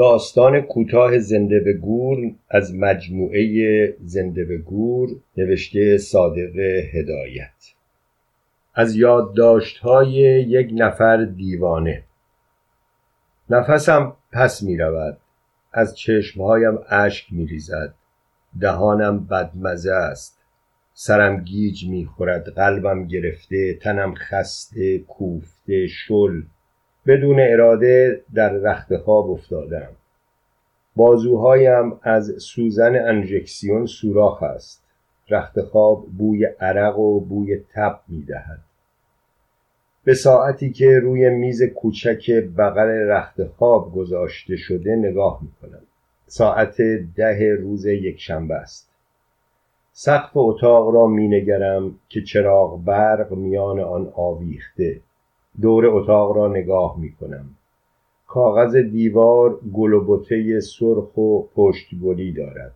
داستان کوتاه زنده به گور از مجموعه زنده به گور نوشته صادق هدایت. از یادداشت‌های یک نفر دیوانه. نفسم پس می رود از چشمهایم اشک می ریزد دهانم بدمزه است. سرم گیج می خورد قلبم گرفته تنم خسته کوفته شل. بدون اراده در رخت خواب افتادم. بازوهایم از سوزن انژکسیون سوراخ است. رخت خواب بوی عرق و بوی تب می دهد به ساعتی که روی میز کوچک بغل رخت خواب گذاشته شده نگاه می کنم ساعت ده روز یکشنبه است. سقف اتاق را می نگرم که چراغ برق میان آن آویخته. دور اتاق را نگاه می کنم کاغذ دیوار گل و سرخ و پشتگلی دارد.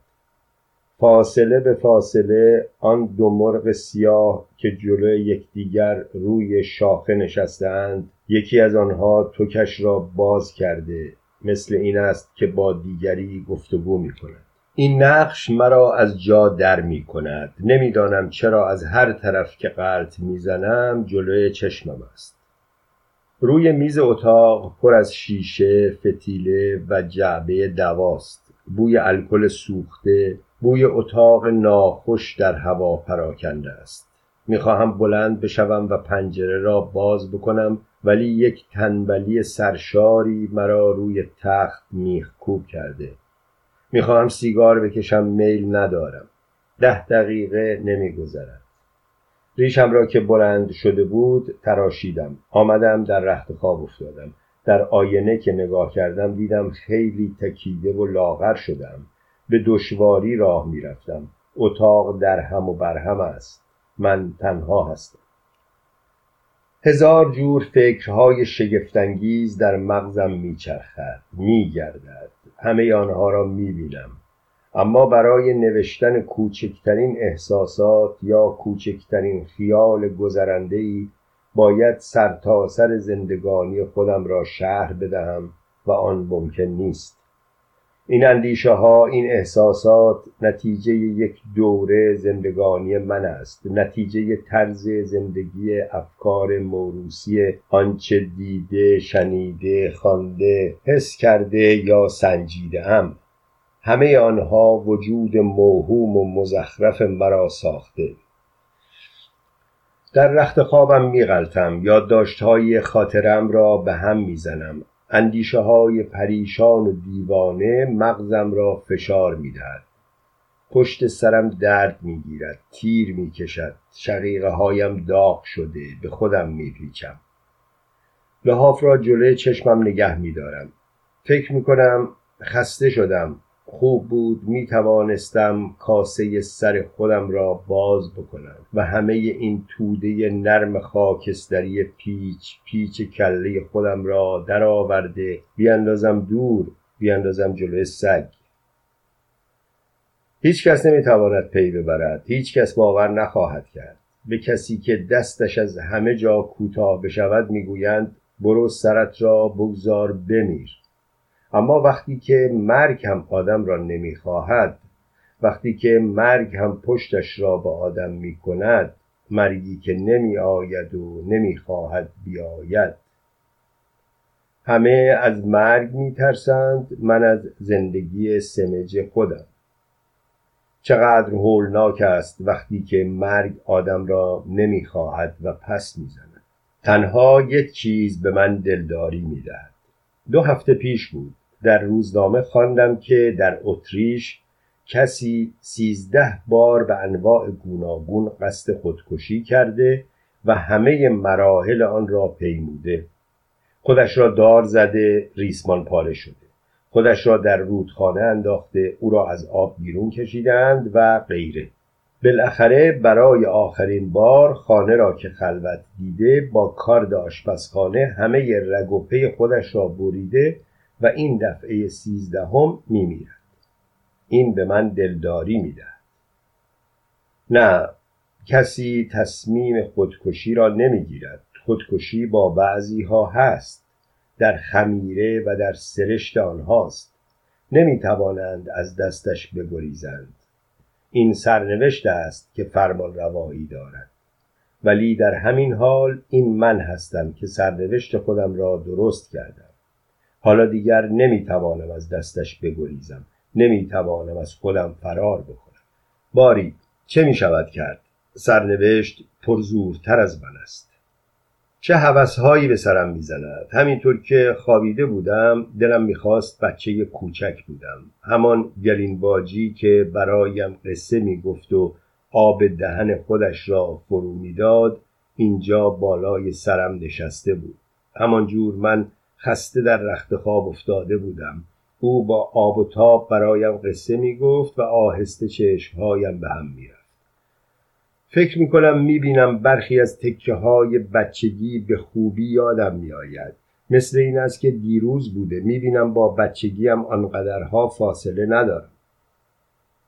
فاصله به فاصله آن دو مرغ سیاه که جلوی یکدیگر روی شاخه نشستند یکی از آنها توکش را باز کرده مثل این است که با دیگری گفتگو می کند این نقش مرا از جا در می کند نمی‌دانم چرا از هر طرف که غلط می‌زنم جلوی چشمم است. روی میز اتاق پر از شیشه فتیله و جعبه دواست. بوی الکل سوخته بوی اتاق ناخوش در هوا پراکنده است. می‌خواهم بلند بشوم و پنجره را باز بکنم ولی یک تنبلی سرشاری مرا روی تخت میخکوب کرده. می‌خواهم سیگار بکشم میل ندارم. ده دقیقه نمیگذرد. ریشم را که بلند شده بود تراشیدم. آمدم در رخت خواب افتادم. در آینه که نگاه کردم دیدم خیلی تکیده و لاغر شدم. به دشواری راه می‌رفتم. اتاق در هم و برهم است. من تنها هستم. هزار جور فکرهای شگفتانگیز در مغزم میچرخد میگردد. همه آنها را می‌بینم. اما برای نوشتن کوچکترین احساسات یا کوچکترین خیال گذرنده ای باید سرتاسر سر زندگانی خودم را شهر بدهم و آن ممکن نیست. این اندیشه ها این احساسات نتیجه یک دوره زندگانی من است نتیجه طرز زندگی افکار موروسی آنچه دیده شنیده خوانده حس کرده یا سنجیده ام همه آنها وجود موهوم و مزخرف مرا ساخته. در رخت خوابم میغلطم یادداشتهای خاطرم را به هم می‌زنم. اندیشه های پریشان و دیوانه مغزم را فشار می‌دهد. پشت سرم درد می‌گیرد تیر می‌کشد شقیقه هایم داغ شده به خودم میپیچم. لحاف را جلوی چشمم نگه میدارم. فکر می‌کنم خسته شدم. خوب بود می توانستم کاسه سر خودم را باز بکنم و همه این توده نرم خاکستری پیچ پیچ کله خودم را درآورده بیاندازم دور بیاندازم جلوی سگ. هیچ کس نمی‌تواند پی ببرد هیچ کس باور نخواهد کرد. به کسی که دستش از همه جا کوتاه بشود می‌گویند برو سرت را بگذار بمیر. اما وقتی که مرگ هم آدم را نمی‌خواهد وقتی که مرگ هم پشتش را به آدم می کند مرگی که نمی آید و نمی خواهد بیاید. همه از مرگ می ترسند من از زندگی سمج خودم. چقدر هولناک است وقتی که مرگ آدم را نمی‌خواهد و پس می‌زند. تنها یک چیز به من دلداری می‌دهد. دو هفته پیش بود. در روزنامه خواندم که در اتریش کسی سیزده بار به انواع گوناگون قصد خودکشی کرده و همه مراحل آن را پیموده. خودش را دار زده ریسمان پاره شده. خودش را در رودخانه انداخته او را از آب بیرون کشیدند و غیره. بالاخره برای آخرین بار خانه را که خلوت دیده با کارد آشپزخانه همه رگ و پی خودش را بریده و این دفعه سیزدهم میمیرد. این به من دلداری می‌دهد. نه کسی تصمیم خودکشی را نمی‌گیرد. خودکشی با بعضی ها هست در خمیره و در سرشت آنهاست. نمی‌توانند از دستش بگریزند. این سرنوشت است که فرمان روایی دارد. ولی در همین حال این من هستم که سرنوشت خودم را درست کردم. حالا دیگر نمی‌توانم از دستش بگریزم. نمی‌توانم از خودم فرار بکنم. باری چه می شود کرد؟ سرنوشت پرزورتر از من است. چه هوسهایی به سرم می‌زند. همینطور که خوابیده بودم دلم می‌خواست بچه کوچک بودم. همان گلین باجی که برایم قصه می‌گفت و آب دهن خودش را فرو می‌داد اینجا بالای سرم نشسته بود. همانجور من خسته در رخت خواب افتاده بودم. او با آب و تاب برایم قصه می‌گفت و آهسته چشمهایم به هم می‌رفت. فکر می‌کنم می‌بینم برخی از تکه های بچگی به خوبی یادم میآید. مثل این است که دیروز بوده. می‌بینم با بچگیم آنقدرها فاصله ندارم.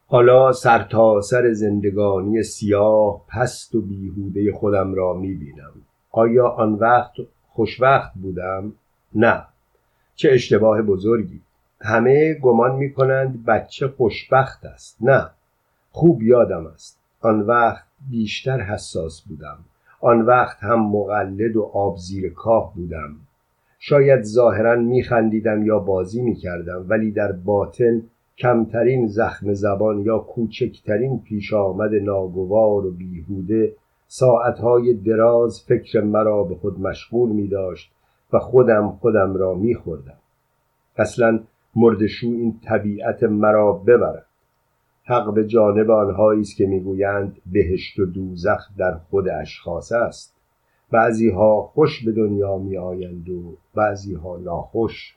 حالا سر سر زندگانی سیاه پست و بیهوده خودم را می‌بینم. آیا آن وقت خوشوقت بودم؟ نه. چه اشتباه بزرگی. همه گمان می‌کنند بچه خوشبخت است. نه. خوب یادم است. آن وقت بیشتر حساس بودم. آن وقت هم مقلد و آب زیر کاه بودم. شاید ظاهرا میخندیدم یا بازی می‌کردم ولی در باطن کمترین زخم زبان یا کوچکترین پیش آمد ناگوار و بیهوده ساعتهای دراز فکر مرا به خود مشغول می داشت و خودم خودم را می خوردم. اصلا مردشو این طبیعت مرا ببرد. حق به جانب آنهایی است که می‌گویند بهشت و دوزخ در خود اشخاص است. بعضی ها خوش به دنیا می آیند و بعضی ها ناخوش.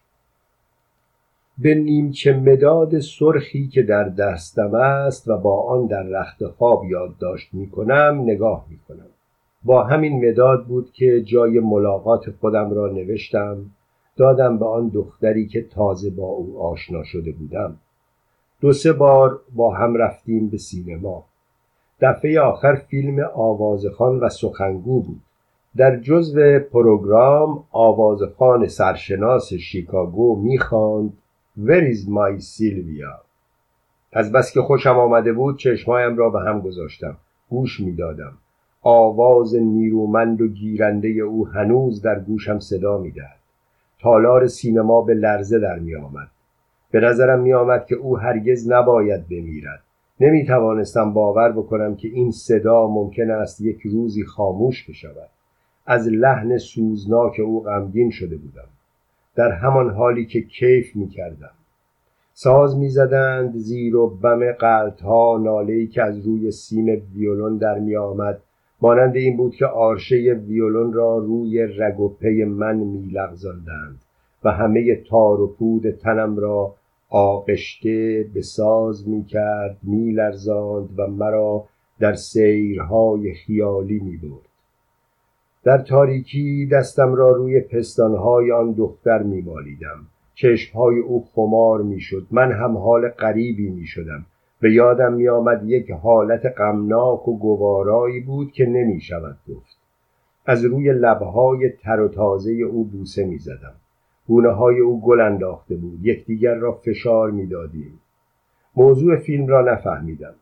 به نیمچه مداد سرخی که در دستم است و با آن در رخت خواب یادداشت می کنم نگاه می کنم با همین مداد بود که جای ملاقات خودم را نوشتم دادم به آن دختری که تازه با او آشنا شده بودم. دو سه بار با هم رفتیم به سینما. دفعه آخر فیلم آوازخان و سخنگو بود. در جزو پروگرام آوازخان سرشناس شیکاگو می‌خواند Where is my Sylvia? از بس که خوشم آمده بود چشمایم را به هم گذاشتم. گوش می‌دادم. آواز نیرومند و گیرنده او هنوز در گوشم صدا می‌دهد. تالار سینما به لرزه در می آمد به نظرم می آمد که او هرگز نباید بمیرد. نمی توانستم باور بکنم که این صدا ممکن است یک روزی خاموش بشود. از لحن سوزناک او غمگین شده بودم. در همان حالی که کیف می کردم ساز می زدند زیر و بم قلط ها ناله که از روی سیم ویولون در می آمد مانند این بود که آرشه ویولون را روی رگ و پی من می لغزاندند و همه تار و پود تنم را آغشته به ساز می کرد می لرزاند و مرا در سیرهای خیالی می برد. در تاریکی دستم را روی پستانهای آن دختر می مالیدم. چشمهای او خمار می شد. من هم حال غریبی می شدم. به یادم می آمد یک حالت غمناک و گوارایی بود که نمی شود گفت. از روی لبهای تر و تازه او بوسه می زدم. گونه های او گل انداخته بود. یکدیگر را فشار می‌دادیم. موضوع فیلم را نفهمیدم.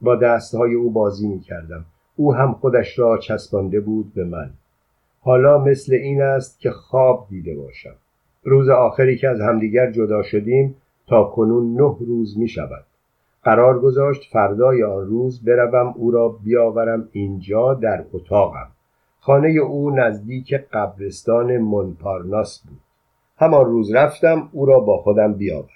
با دستهای او بازی می کردم او هم خودش را چسبانده بود به من. حالا مثل این است که خواب دیده باشم. روز آخری که از همدیگر جدا شدیم تا کنون نه روز می شود قرار گذاشت فردای آن روز بروم او را بیاورم اینجا در اتاقم. خانه او نزدیک قبرستان منپارناس بود. همان روز رفتم او را با خودم بیاورم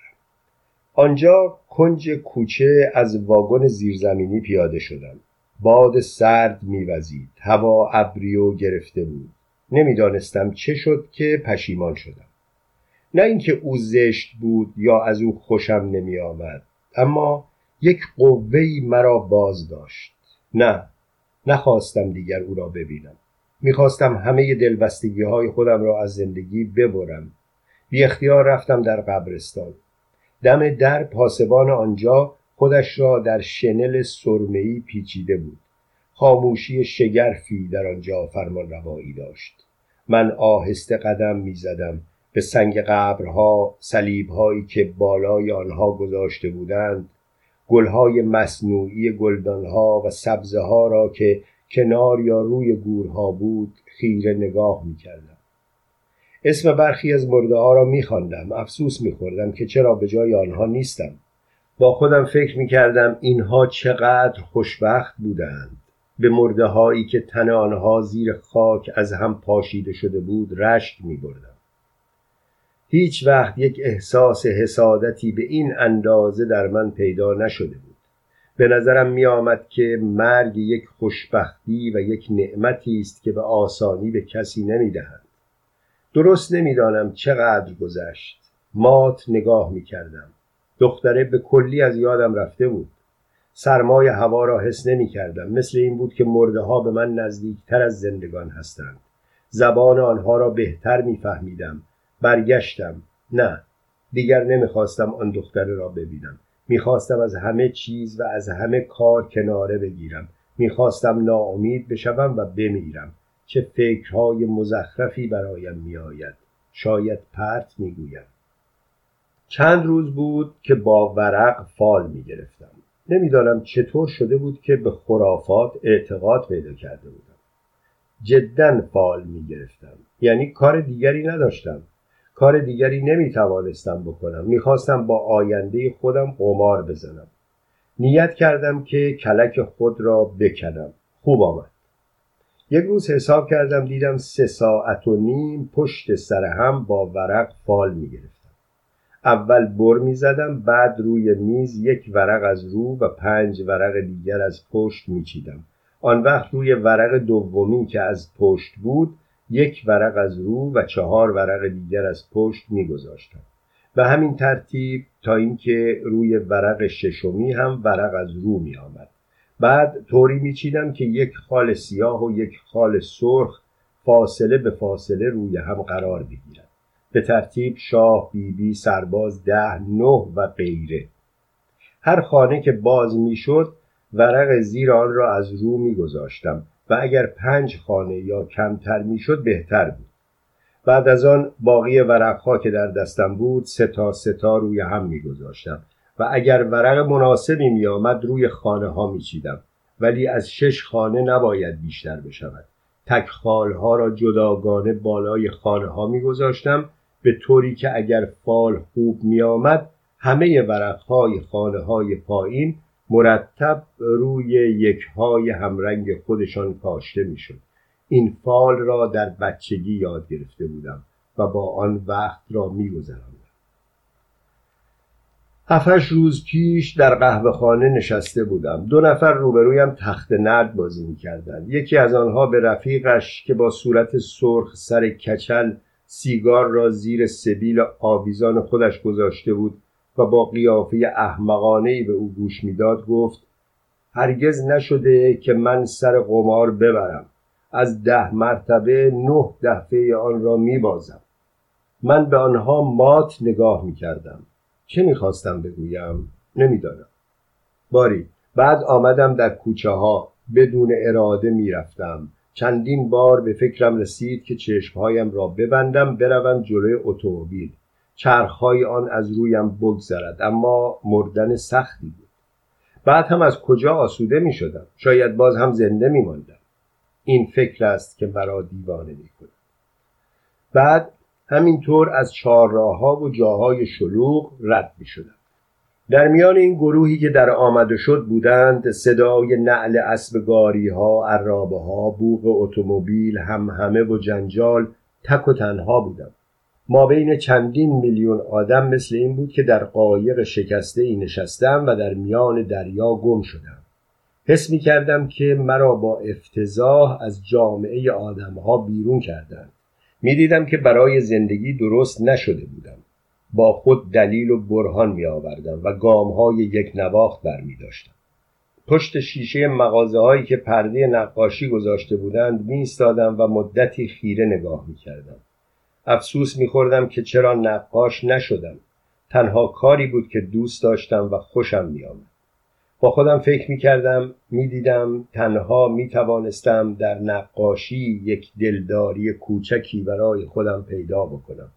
آنجا کنج کوچه از واگن زیرزمینی پیاده شدم. باد سرد میوزید. هوا ابری و گرفته بود. نمی‌دانستم چه شد که پشیمان شدم. نه اینکه او زشت بود یا از او خوشم نمی آمد اما یک قوهی مرا باز داشت نه نخواستم دیگر او را ببینم. می‌خواستم همه دلبستگی های خودم را از زندگی ببرم. بی اختیار رفتم در قبرستان. دم در پاسبان آنجا خودش را در شنل سرمهی پیچیده بود. خاموشی شگرفی در آنجا فرمان روایی داشت. من آهسته قدم می زدم به سنگ قبرها صلیبهایی که بالای آنها گذاشته بودند گلهای مصنوعی گلدانها و سبزه ها را که کنار یا روی گورها بود خیره نگاه می کردم. اسم برخی از مرده ها را می خواندم. افسوس می خوردم که چرا به جای آنها نیستم با خودم فکر می کردم اینها چقدر خوشبخت بودند به مرده هایی که تن آنها زیر خاک از هم پاشیده شده بود رشک می بردم. هیچ وقت یک احساس حسادتی به این اندازه در من پیدا نشده بود. به نظرم می آمد که مرگ یک خوشبختی و یک نعمتی است که به آسانی به کسی نمی دهند. درست نمی‌دانم چقدر گذشت. مات نگاه می کردم دختره به کلی از یادم رفته بود. سرمای هوا را حس نمی کردم مثل این بود که مرده ها به من نزدیکتر از زندگان هستند. زبان آنها را بهتر میفهمیدم. برگشتم. نه دیگر نمی‌خواستم آن دختره را ببینم. می‌خواستم از همه چیز و از همه کار کناره بگیرم. می‌خواستم ناامید بشوم و بمیرم. چه فکرهای مزخرفی برایم میآید. شاید پرت می‌گویم. چند روز بود که با ورق فال می‌گرفتم. نمی‌دانم چطور شده بود که به خرافات اعتقاد پیدا کرده بودم. جدا فال می‌گرفتم. یعنی کار دیگری نداشتم. کار دیگری نمی توانستم بکنم می‌خواستم با آینده خودم قمار بزنم نیت کردم که کلک خود را بکنم خوب آمد یک روز حساب کردم دیدم سه ساعت و نیم پشت سر هم با ورق فال می گرفتم. اول بر می زدم بعد روی میز یک ورق از رو و پنج ورق دیگر از پشت می چیدم. آن وقت روی ورق دومی که از پشت بود یک ورق از رو و چهار ورق دیگر از پشت میگذاشتم. به همین ترتیب تا اینکه روی ورق ششمی هم ورق از رو می آمد. بعد طوری میچیدم که یک خال سیاه و یک خال سرخ فاصله به فاصله روی هم قرار بگیرد. به ترتیب شاه بیبی بی، سرباز ده نه و غیره. هر خانه که باز می‌شد ورق زیر آن را از رو میگذاشتم. و اگر پنج خانه یا کمتر می‌شد بهتر بود. بعد از آن باقی ورقها که در دستم بود سه تا سه تا روی هم میگذاشتم و اگر ورق مناسبی میآمد روی خانه ها میچیدم. ولی از شش خانه نباید بیشتر بشود. تک ها را جداگانه بالای خانه ها میگذاشتم به طوری که اگر فال خوب میآمد همه ورقهای خانه های پایین مرتب روی یک های همرنگ خودشان کاشته می‌شد. این فال را در بچگی یاد گرفته بودم و با آن وقت را میگذراندم. هفتش روز پیش در قهوه خانه نشسته بودم. دو نفر روبرویم تخت نرد بازی می‌کردند. یکی از آنها به رفیقش که با صورت سرخ سر کچل سیگار را زیر سبیل آویزان خودش گذاشته بود و با قیافه احمقانه به او گوش می‌داد گفت هرگز نشده که من سر قمار ببرم. از ده مرتبه نه دفعه آن را میبازم. من به آنها مات نگاه می‌کردم. چه می‌خواستم بگویم؟ نمی‌دانم. باری بعد آمدم در کوچه ها بدون اراده می‌رفتم. چندین بار به فکرم رسید که چشمهایم را ببندم بروم جلوی اتومبیل. چرخهای آن از رویم بگذرد اما مردن سختی بود. بعد هم از کجا آسوده می شدم شاید باز هم زنده می ماندم این فکر است که مرا دیوانه می کند بعد همینطور از چهارراهها و جاهای شلوغ رد می شدم در میان این گروهی که در آمده شد بودند صدای نعل اسب گاری ها عرابه ها بوغ اتومبیل هم همه و جنجال تک و تنها بودم. ما بین چندین میلیون آدم مثل این بود که در قایق شکسته ای نشستم و در میان دریا گم شدم حس می کردم که مرا با افتضاح از جامعه آدمها بیرون کردند می دیدم که برای زندگی درست نشده بودم با خود دلیل و برهان می آوردم و گام های یک نواخت بر می داشتم. پشت شیشه مغازه هایی که پرده نقاشی گذاشته بودند می و مدتی خیره نگاه می کردم. افسوس میخوردم که چرا نقاش نشدم. تنها کاری بود که دوست داشتم و خوشم میآمد. با خودم فکر می‌کردم می‌دیدم تنها می‌توانستم در نقاشی یک دلداری کوچکی برای خودم پیدا بکنم.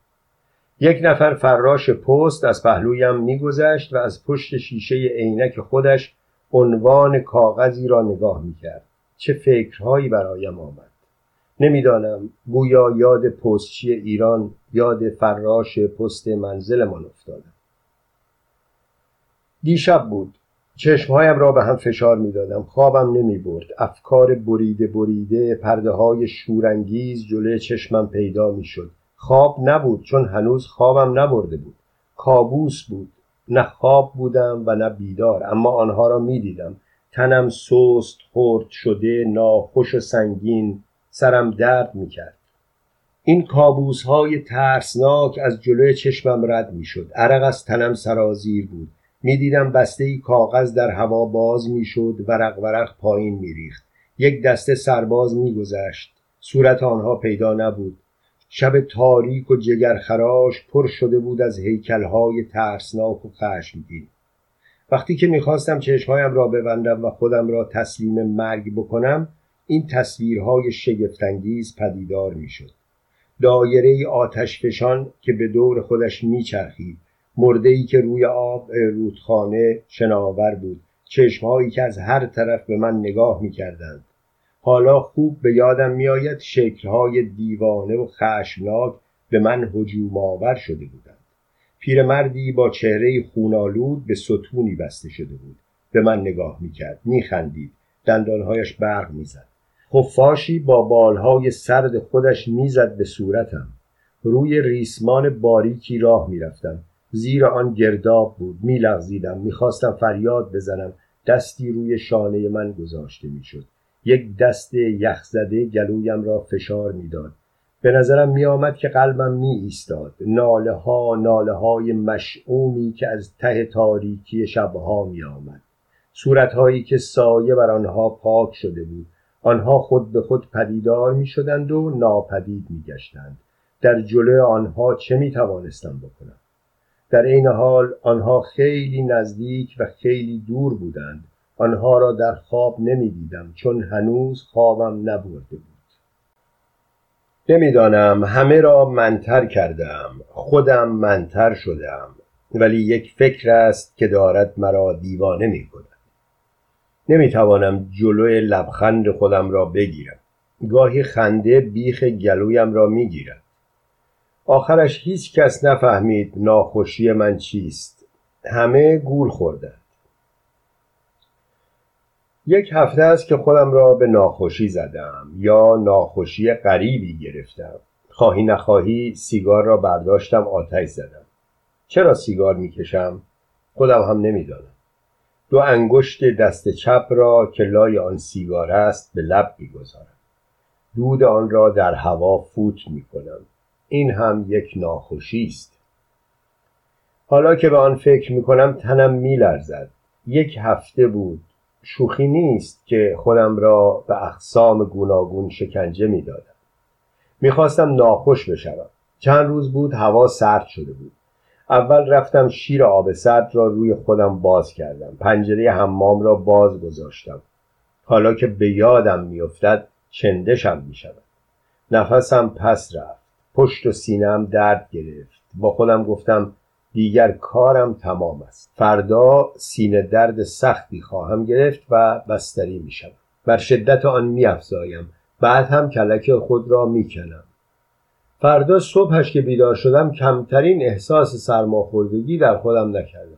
یک نفر فراش پست از پهلویم میگذشت و از پشت شیشه عینک خودش عنوان کاغذی را نگاه می‌کرد. چه فکرهایی برایم آمد. نمی‌دانم. گویا یاد پستچی ایران یاد فراش پست منزلمان افتادم. دیشب بود. چشمهایم را به هم فشار می‌دادم. خوابم نمی برد افکار بریده بریده پرده های شورانگیز جلوی چشمم پیدا می خواب نبود چون هنوز خوابم نبرده بود. کابوس بود. نه خواب بودم و نه بیدار. اما آنها را می دیدم تنم سست خرد شده ناخوش و سنگین. سرم درد می کرد این کابوس های ترسناک از جلوی چشمم رد می شد عرق از تنم سرازیر بود. می‌دیدم بسته ای کاغذ در هوا باز می‌شد ورق ورق پایین میریخت. یک دسته سرباز میگذشت. صورت آنها پیدا نبود. شب تاریک و جگرخراش پر شده بود از هیکلهای ترسناک و خشمگین. وقتی که می‌خواستم چشمهایم را ببندم و خودم را تسلیم مرگ بکنم این تصویرهای شگفتانگیز پدیدار می‌شد. دایره آتشفشان که به دور خودش میچرخید مرده ای که روی آب رودخانه شناور بود. چشمهایی که از هر طرف به من نگاه می‌کردند. حالا خوب به یادم میآید شکلهای دیوانه و خشمناک به من هجوم آور شده بودند. پیرمردی با چهره خونالود به ستونی بسته شده بود. به من نگاه می‌کرد میخندید دندانهایش برق می‌زد. خفاشی با بالهای سرد خودش می‌زد به صورتم. روی ریسمان باریکی راه می‌رفتم. زیر آن گرداب بود. میلغزیدم. می‌خواستم فریاد بزنم. دستی روی شانه من گذاشته می‌شد. یک دست یخزده گلویم را فشار می‌داد. به نظرم میآمد که قلبم می ایستاد ناله ها ناله های مشعومی که از ته تاریکی شبها می آمد صورت هایی که سایه بر آنها پاک شده بود. آنها خود به خود پدیدار می شدند و ناپدید می گشتند در جلو آنها چه می توانستم بکنم؟ در عین حال آنها خیلی نزدیک و خیلی دور بودند. آنها را در خواب نمی‌دیدم چون هنوز خوابم نبرده بود. نمی‌دانم همه را منتر کردم خودم منتر شدم ولی یک فکر است که دارد مرا دیوانه می کند نمی‌توانم جلوی لبخند خودم را بگیرم. گاهی خنده بیخ گلویم را می‌گیرد آخرش هیچ کس نفهمید ناخوشی من چیست. همه گول خوردند یک هفته است که خودم را به ناخوشی زدم یا ناخوشی غریبی گرفتم. خواهی نخواهی سیگار را برداشتم آتش زدم. چرا سیگار می‌کشم؟ خودم هم نمی‌دانم. دو انگشت دست چپ را که لای آن سیگار است به لب می‌گذارم. دود آن را در هوا فوت می‌کنم. این هم یک ناخوشی است. حالا که به آن فکر می‌کنم تنم میلرزد. یک هفته بود. شوخی نیست که خودم را به اقسام گوناگون شکنجه می‌دادم. می‌خواستم ناخوش بشوم. چند روز بود هوا سرد شده بود. اول رفتم شیر آب سرد را روی خودم باز کردم. پنجره حمام را باز گذاشتم. حالا که به یادم میافتد چندشم می‌شود. نفسم پس رفت. پشت و سینم درد گرفت. با خودم گفتم دیگر کارم تمام است. فردا سینه درد سختی خواهم گرفت و بستری می شود بر شدت آن می افزایم بعد هم کلک خود را می کنم فردا صبحش که بیدار شدم کمترین احساس سرماخوردگی در خودم نکردم.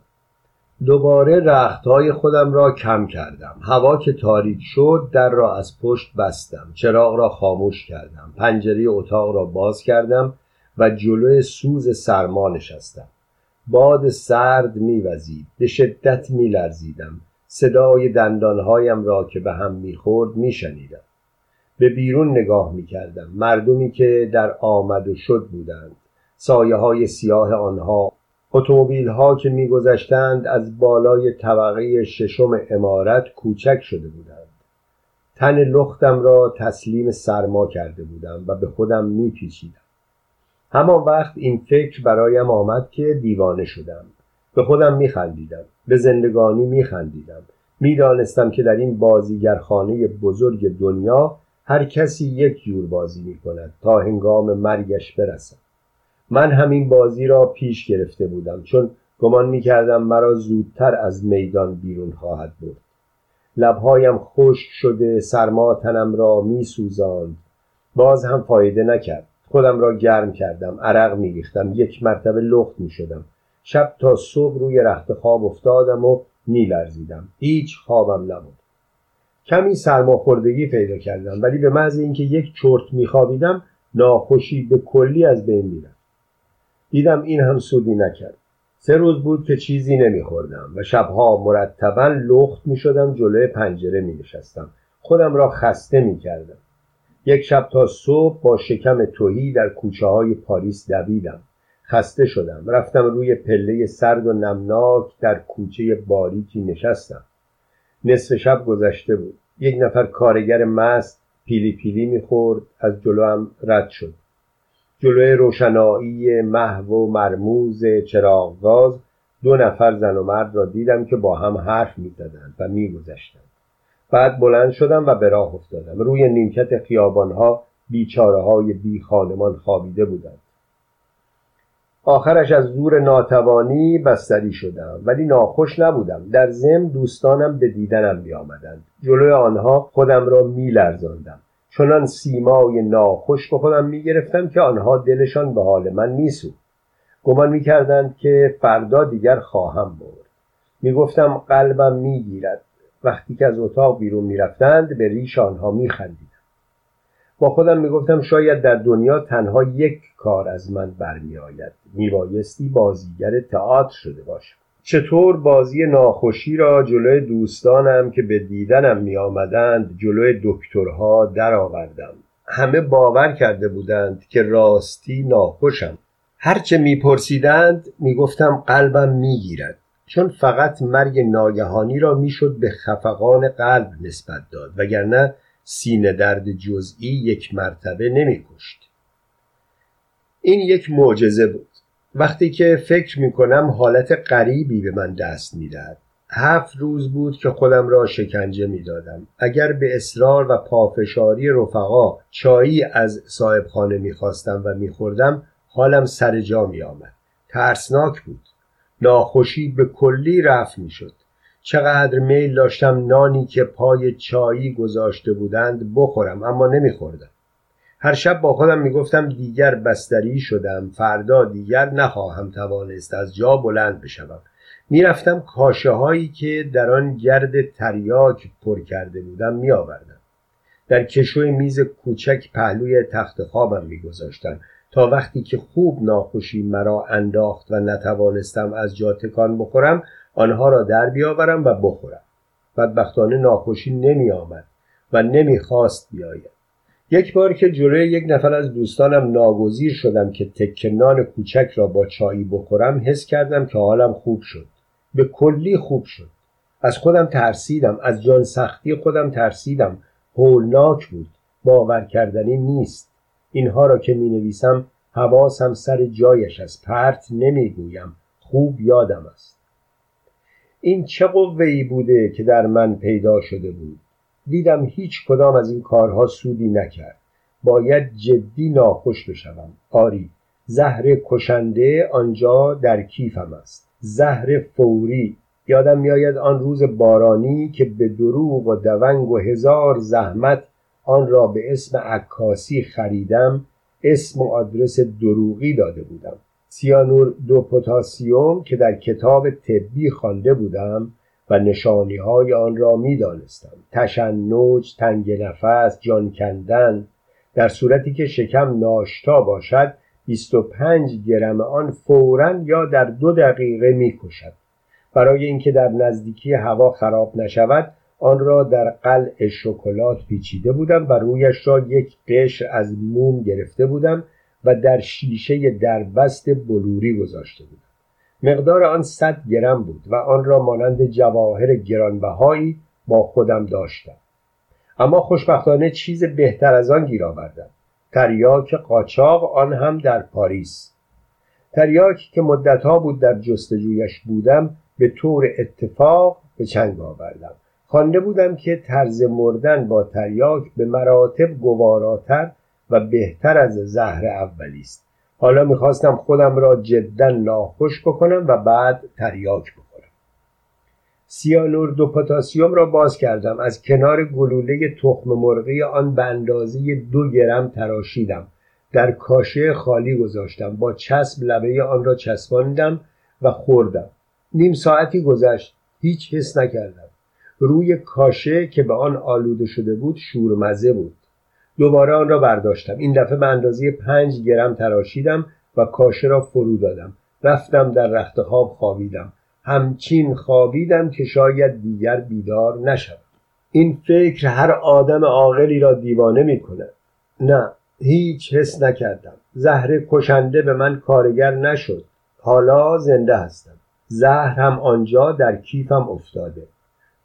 دوباره رختهای خودم را کم کردم. هوا که تاریک شد در را از پشت بستم. چراغ را خاموش کردم. پنجره اتاق را باز کردم و جلوی سوز سرما نشستم. باد سرد میوزید. به شدت میلرزیدم. صدای دندانهایم را که به هم می‌خورد میشنیدم. به بیرون نگاه می‌کردم. مردمی که در آمد و شد بودند. سایه های سیاه آنها اتومبیل ها که میگذشتند از بالای طبقه ششم امارت کوچک شده بودند. تن لختم را تسلیم سرما کرده بودم و به خودم میپیچیدم. همان وقت این فکر برایم آمد که دیوانه شدم. به خودم میخندیدم. به زندگانی میخندیدم. می‌دانستم که در این بازیگرخانه بزرگ دنیا هر کسی یک جور بازی می کند تا هنگام مرگش برسد. من همین بازی را پیش گرفته بودم چون گمان می کردم مرا زودتر از میدان بیرون خواهد برد. لبهایم خشک شده سرما تنم را می سوزاند باز هم فایده نکرد. خودم را گرم کردم عرق می ریختم یک مرتبه لخت می شدم شب تا صبح روی رخت خواب افتادم و می لرزیدم هیچ خوابم نبود. کمی سرماخوردگی پیدا کردم ولی به محض اینکه یک چرت میخوابیدم ناخوشی به کلی از بین می‌رفت. دیدم این هم سودی نکرد. سه روز بود که چیزی نمیخوردم و شبها مرتبا لخت می‌شدم جلوی پنجره می نشستم خودم را خسته می کردم یک شب تا صبح با شکم توهی در کوچه های پاریس دویدم. خسته شدم. رفتم روی پله سرد و نمناک در کوچه باریکی نشستم. نصف شب گذشته بود. یک نفر کارگر مست پیلی پیلی می‌خورد از جلو هم رد شد. جلوی روشنایی محو و مرموز چراغ گاز دو نفر زن و مرد را دیدم که با هم حرف می‌زدند و میگذشتند. بعد بلند شدم و به راه افتادم. روی نیمکت خیابانها بیچاره های بی خوابیده بودند. آخرش از زور ناتوانی بستری شدم ولی ناخوش نبودم. در زم دوستانم به دیدنم می آمدند جلوی آنها خودم را می لرزاندم چنان سیمای ناخوش به خودم می گرفتم که آنها دلشان به حال من سود گمان می کردند که فردا دیگر خواهم برد. می گفتم قلبم می گیرد وقتی که از اتاق بیرون می رفتند به ریش آنها می خندید با خودم می‌گفتم شاید در دنیا تنها یک کار از من برمیآید. میبایستی بازیگر تئاتر شده باشم چطور بازی ناخوشی را جلوی دوستانم که به دیدنم می آمدند جلوی دکترها درآوردم. همه باور کرده بودند که راستی ناخوشم. هرچه میپرسیدند می‌گفتم قلبم می‌گیرد. چون فقط مرگ ناگهانی را می‌شد به خفقان قلب نسبت داد وگرنه سینه درد جزئی یک مرتبه نمیکشت این یک معجزه بود وقتی که فکر می کنم حالت غریبی به من دست می‌دهد هفت روز بود که خودم را شکنجه می دادم. اگر به اصرار و پافشاری رفقا چایی از صاحب خانه می خواستم و می خوردم حالم سر جا می آمد. ترسناک بود. ناخوشی به کلی رفت می شد. چقدر میل داشتم نانی که پای چایی گذاشته بودند بخورم اما نمیخوردم. هر شب با خودم می‌گفتم دیگر بستری شدم فردا دیگر نخواهم توانست از جا بلند بشوم. می‌رفتم کاشه هایی که در آن گرد تریاک پر کرده بودم میآوردم. در کشوی میز کوچک پهلوی تخت خوابم میگذاشتم. تا وقتی که خوب ناخوشی مرا انداخت و نتوانستم از جا تکان بخورم آنها را در بیاورم و بخورم. بدبختانه ناخوشی نمی آمد و نمی‌خواست بیاید. یک بار که جلوی یک نفر از دوستانم ناگزیر شدم که تکنان کوچک را با چایی بخورم حس کردم که حالم خوب شد. به کلی خوب شد. از خودم ترسیدم از جان سختی خودم ترسیدم. هولناک بود. باور کردنی نیست. اینها را که می نویسم حواسم سر جایش از پرت نمی‌گویم. خوب یادم است. این چه قوه بوده که در من پیدا شده بود؟ دیدم هیچ کدام از این کارها سودی نکرد. باید جدی ناخوش بشوم. آری زهر کشنده آنجا در کیفم است. زهر فوری. یادم میآید آن روز بارانی که به دروغ و دونگ و هزار زحمت آن را به اسم عکاسی خریدم اسم و آدرس دروغی داده بودم. سیانور دو پوتاسیوم که در کتاب طبی خوانده بودم و نشانی های آن را می دانستم تشنج، تنگ نفس، جان کندن در صورتی که شکم ناشتا باشد 25 گرم آن فورا یا در دو دقیقه می کشد برای اینکه در نزدیکی هوا خراب نشود آن را در قلع شکلات پیچیده بودم و رویش را یک قشر از موم گرفته بودم و در شیشه دربست بلوری گذاشته بود. مقدار آن صد گرم بود و آن را مانند جواهر گرانبهایی با خودم داشتم. اما خوشبختانه چیز بهتر از آن گیر آوردم. تریاک قاچاق آن هم در پاریس. تریاک که مدتها بود در جستجویش بودم به طور اتفاق به چنگ آوردم. خوانده بودم که طرز مردن با تریاک به مراتب گواراتر و بهتر از زهر اولی است حالا می‌خواستم خودم را جدا ناخوش بکنم و بعد تریاک بکنم سیانور دو پتاسیم را باز کردم. از کنار گلوله تخم مرغی آن به اندازه دو گرم تراشیدم. در کاشه خالی گذاشتم. با چسب لبه آن را چسباندم و خوردم. نیم ساعتی گذشت. هیچ حس نکردم. روی کاشه که به آن آلوده شده بود شورمزه بود. دوباره آن را برداشتم. این دفعه به اندازه پنج گرم تراشیدم و کاشه را فرو دادم. رفتم در رخت خواب خوابیدم. همچین خوابیدم که شاید دیگر بیدار نشوم. این فکر هر آدم عاقلی را دیوانه می کند. نه هیچ حس نکردم. زهر کشنده به من کارگر نشد. حالا زنده هستم. زهر هم آنجا در کیفم افتاده.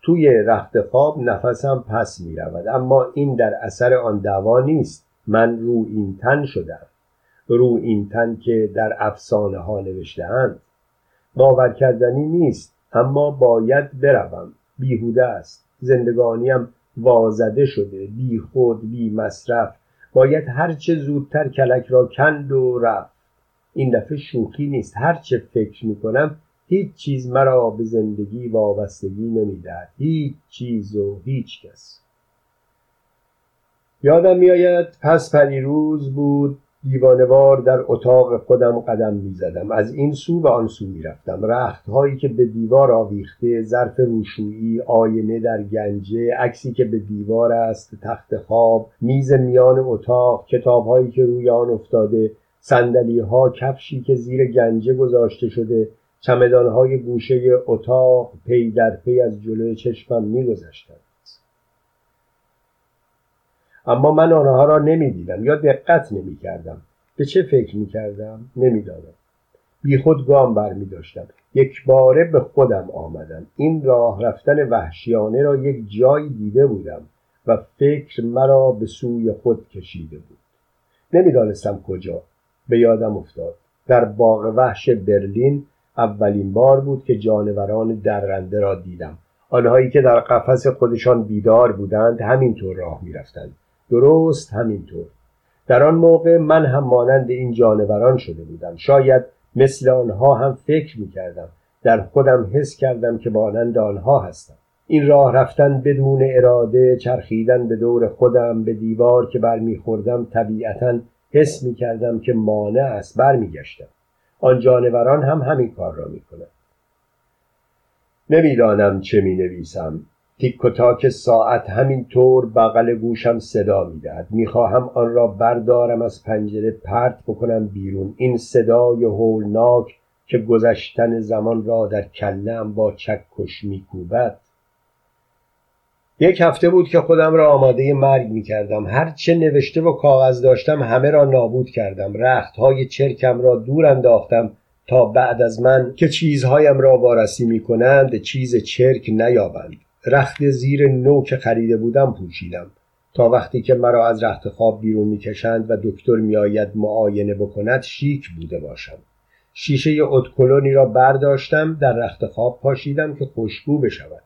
توی رخت خواب نفسم پس می رود اما این در اثر آن دوا نیست. من رو این تن شدم. رو این تن که در افسانه ها نوشتهاند. باور کردنی نیست اما باید بروم. بیهوده است. زندگانیم وازده شده. بی خود بی مصرف. باید هرچه زودتر کلک را کند و رفت. این دفعه شوخی نیست. هرچه فکر می‌کنم هیچ چیز مرا به زندگی وابستگی نمی‌دهد. هیچ چیز و هیچ کس. یادم میآید پس پریروز بود دیوانوار در اتاق خودم قدم می‌زدم. از این سو به آن سو می‌رفتم. رخت هایی که به دیوار آویخته ظرف روشویی آینه در گنجه عکسی که به دیوار است تخت خواب میز میان اتاق کتاب هایی که روی آن افتاده صندلی ها کفشی که زیر گنجه گذاشته شده چمدان های گوشه اتاق پی در پی از جلوی چشمم میگذشتند. اما من آنها را نمی‌دیدم. یا دقت نمی کردم به چه فکر می کردم نمی‌دانم. بی خود گام بر می داشتم یک باره به خودم آمدم. این راه رفتن وحشیانه را یک جایی دیده بودم و فکر مرا به سوی خود کشیده بود. نمی‌دانستم کجا. به یادم افتاد. در باغ وحش برلین اولین بار بود که جانوران درنده را دیدم. آنهایی که در قفس خودشان بیدار بودند همینطور راه می‌رفتند. درست همینطور. در آن موقع من هم مانند این جانوران شده بودم. شاید مثل آنها هم فکر می کردم در خودم حس کردم که مانند آنها هستم. این راه رفتن بدون اراده چرخیدن به دور خودم به دیوار که برمیخوردم طبیعتا حس می کردم که مانع است برمیگشتم. آن جانوران هم همین کار را می کنند نمی‌دانم چه می نویسم تیک و تاک ساعت همینطور بغل گوشم صدا می‌دهد. می‌خواهم آن را بردارم از پنجره پرت بکنم بیرون. این صدای هولناک که گذشتن زمان را در کلم با چکش میکوبد یک هفته بود که خودم را آماده مرگ می کردم هر چه نوشته و کاغذ داشتم همه را نابود کردم. رخت های چرکم را دور انداختم تا بعد از من که چیزهایم را وارسی می کنند چیز چرک نیابند. رخت زیر نو که خریده بودم پوشیدم. تا وقتی که مرا از رخت خواب بیرون می‌کشند و دکتر میآید معاینه بکند شیک بوده باشم. شیشه اتکلونی را برداشتم در رخت خواب پاشیدم که خوشبو بشود.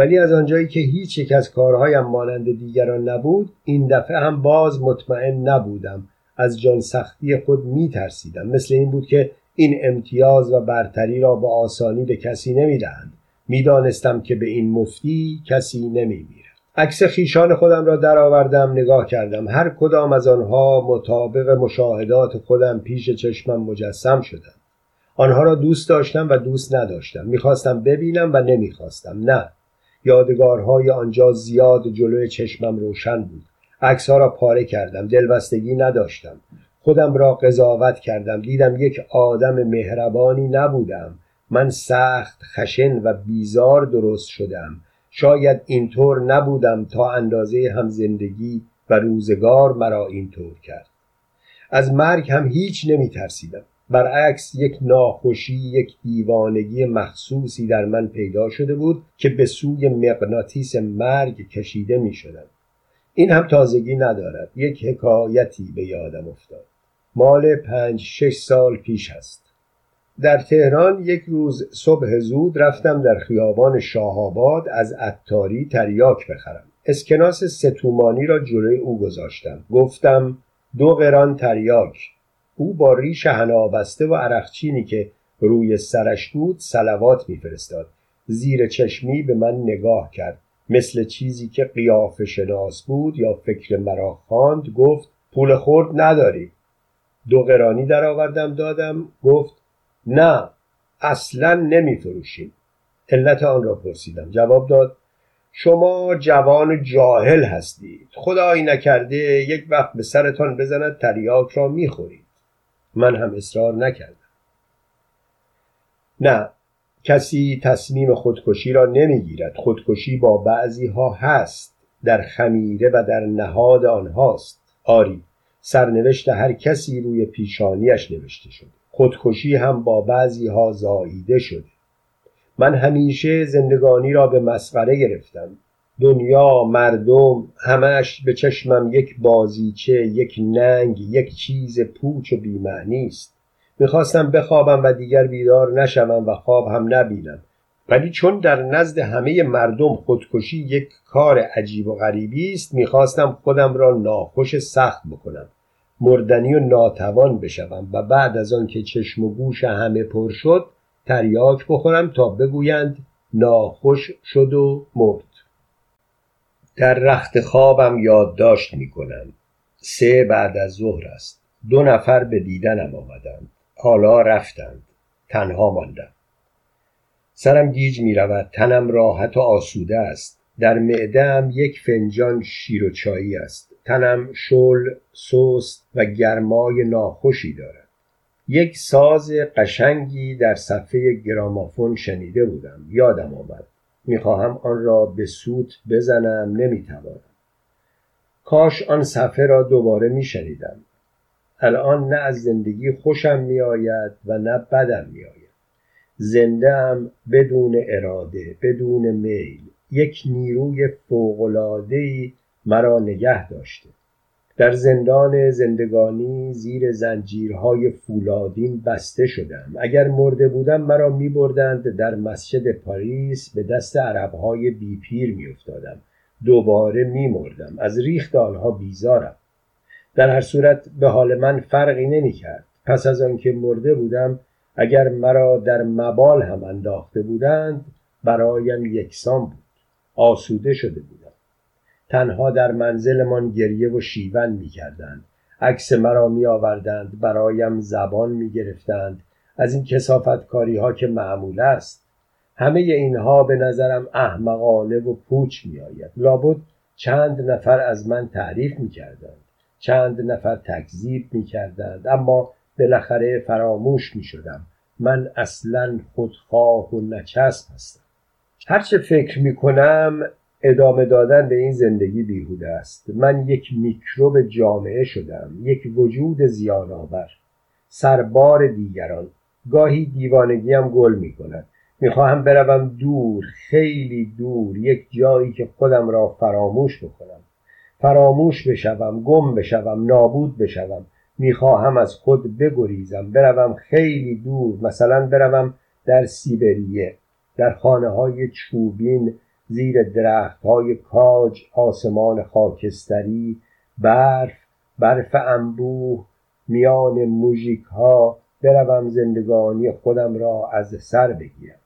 ولی از آنجایی که هیچ یک از کارهایم مانند دیگران نبود این دفعه هم باز مطمئن نبودم. از جان سختی خود می ترسیدم مثل این بود که این امتیاز و برتری را به آسانی به کسی نمی‌دهند. می‌دانستم که به این مفتی کسی نمیمیرد. عکس خیشان خودم را درآوردم نگاه کردم. هر کدام از آنها مطابق مشاهدات خودم پیش چشمم مجسم شدند. آنها را دوست داشتم و دوست نداشتم. می‌خواستم ببینم و نمی‌خواستم. نه. یادگارهای آنجا زیاد جلوی چشمم روشن بود. عکسها را پاره کردم دلبستگی نداشتم. خودم را قضاوت کردم. دیدم یک آدم مهربانی نبودم. من سخت خشن و بیزار درست شدم. شاید اینطور نبودم تا اندازه هم زندگی و روزگار مرا اینطور کرد. از مرگ هم هیچ نمی ترسیدم برعکس یک ناخوشی یک دیوانگی مخصوصی در من پیدا شده بود که به سوی مغناطیس مرگ کشیده می شدم. این هم تازگی ندارد. یک حکایتی به یادم افتاد. مال پنج شش سال پیش است. در تهران یک روز صبح زود رفتم در خیابان شاهآباد از عطاری تریاک بخرم. اسکناس ستومانی را جلوی او گذاشتم. گفتم دو قران تریاک. او با ریش حنا بسته و عرقچینی که روی سرش بود سلوات میفرستاد. زیر چشمی به من نگاه کرد. مثل چیزی که قیافه شناس بود یا فکر مرا خواند گفت پول خورد نداری. دو قرانی در آوردم دادم گفت نه اصلا نمی فروشیم علت آن را پرسیدم. جواب داد شما جوان جاهل هستید. خدایی نکرده یک وقت به سرتان بزند تریاک را می‌خورید. من هم اصرار نکردم. نه کسی تصمیم خودکشی را نمی‌گیرد. خودکشی با بعضی ها هست در خمیره و در نهاد آنهاست. آری سرنوشت هر کسی روی پیشانیش نوشته شده. خودکشی هم با بعضی ها زاییده شده. من همیشه زندگانی را به مسخره گرفتم. دنیا مردم همش به چشمم یک بازیچه یک ننگ یک چیز پوچ و بیمعنی است. می‌خواستم بخوابم و دیگر بیدار نشوم و خواب هم نبینم. ولی چون در نزد همه مردم خودکشی یک کار عجیب و غریبی است می‌خواستم خودم را ناخوش سخت بکنم. مردنی و ناتوان بشوم و بعد از آن که چشم و گوش همه پر شد تریاک بخورم تا بگویند ناخوش شد و مرد. در رخت خوابم یادداشت می‌کنم. سه بعد از ظهر است. دو نفر به دیدنم آمدند. حالا رفتند. تنها ماندم. سرم گیج می رود تنم راحت و آسوده است. در معدهام یک فنجان شیر و چایی است. تنم شل سست و گرمای ناخوشی دارد. یک ساز قشنگی در صفحه گرامافون شنیده بودم. یادم آمد. می‌خواهم آن را به سوت بزنم نمی‌توانم. کاش آن صفحه را دوباره میشنیدم. الان نه از زندگی خوشم میآید و نه بدم میآید. زنده ام بدون اراده بدون میل یک نیروی فوق‌العاده‌ای مرا نگه داشته. در زندان زندگانی زیر زنجیرهای فولادین بسته شدم. اگر مرده بودم مرا می بردند در مسجد پاریس به دست عربهای بیپیر می افتادم دوباره می مردم از ریخت آنها بیزارم. در هر صورت به حال من فرقی نمی کرد پس از آنکه مرده بودم اگر مرا در مبال هم انداخته بودند برایم یکسان بود. آسوده شده بودم تنها در منزلمان گریه و شیون می کردند عکس مرا می آوردند برایم زبان می گرفتند از این کسافت کاری ها که معمول است. همه اینها به نظرم احمقانه و پوچ می آید لابد چند نفر از من تعریف می کردند چند نفر تکذیب می کردند اما بالاخره فراموش می شدم من اصلا خودخواه و نچسب هستم. هرچه فکر می کنم ادامه دادن به این زندگی بیهوده است. من یک میکروب جامعه شدم یک وجود زیان آور سربار دیگران. گاهی دیوانگیم گل می کند می‌خواهم بروم دور خیلی دور یک جایی که خودم را فراموش بکنم. فراموش بشوم گم بشوم نابود بشوم. می‌خواهم از خود بگریزم. بروم خیلی دور مثلا بروم در سیبریه در خانه های چوبین زیر درخت های کاج آسمان خاکستری برف برف انبوه میان موژیک ها بروم زندگانی خودم را از سر بگیرم.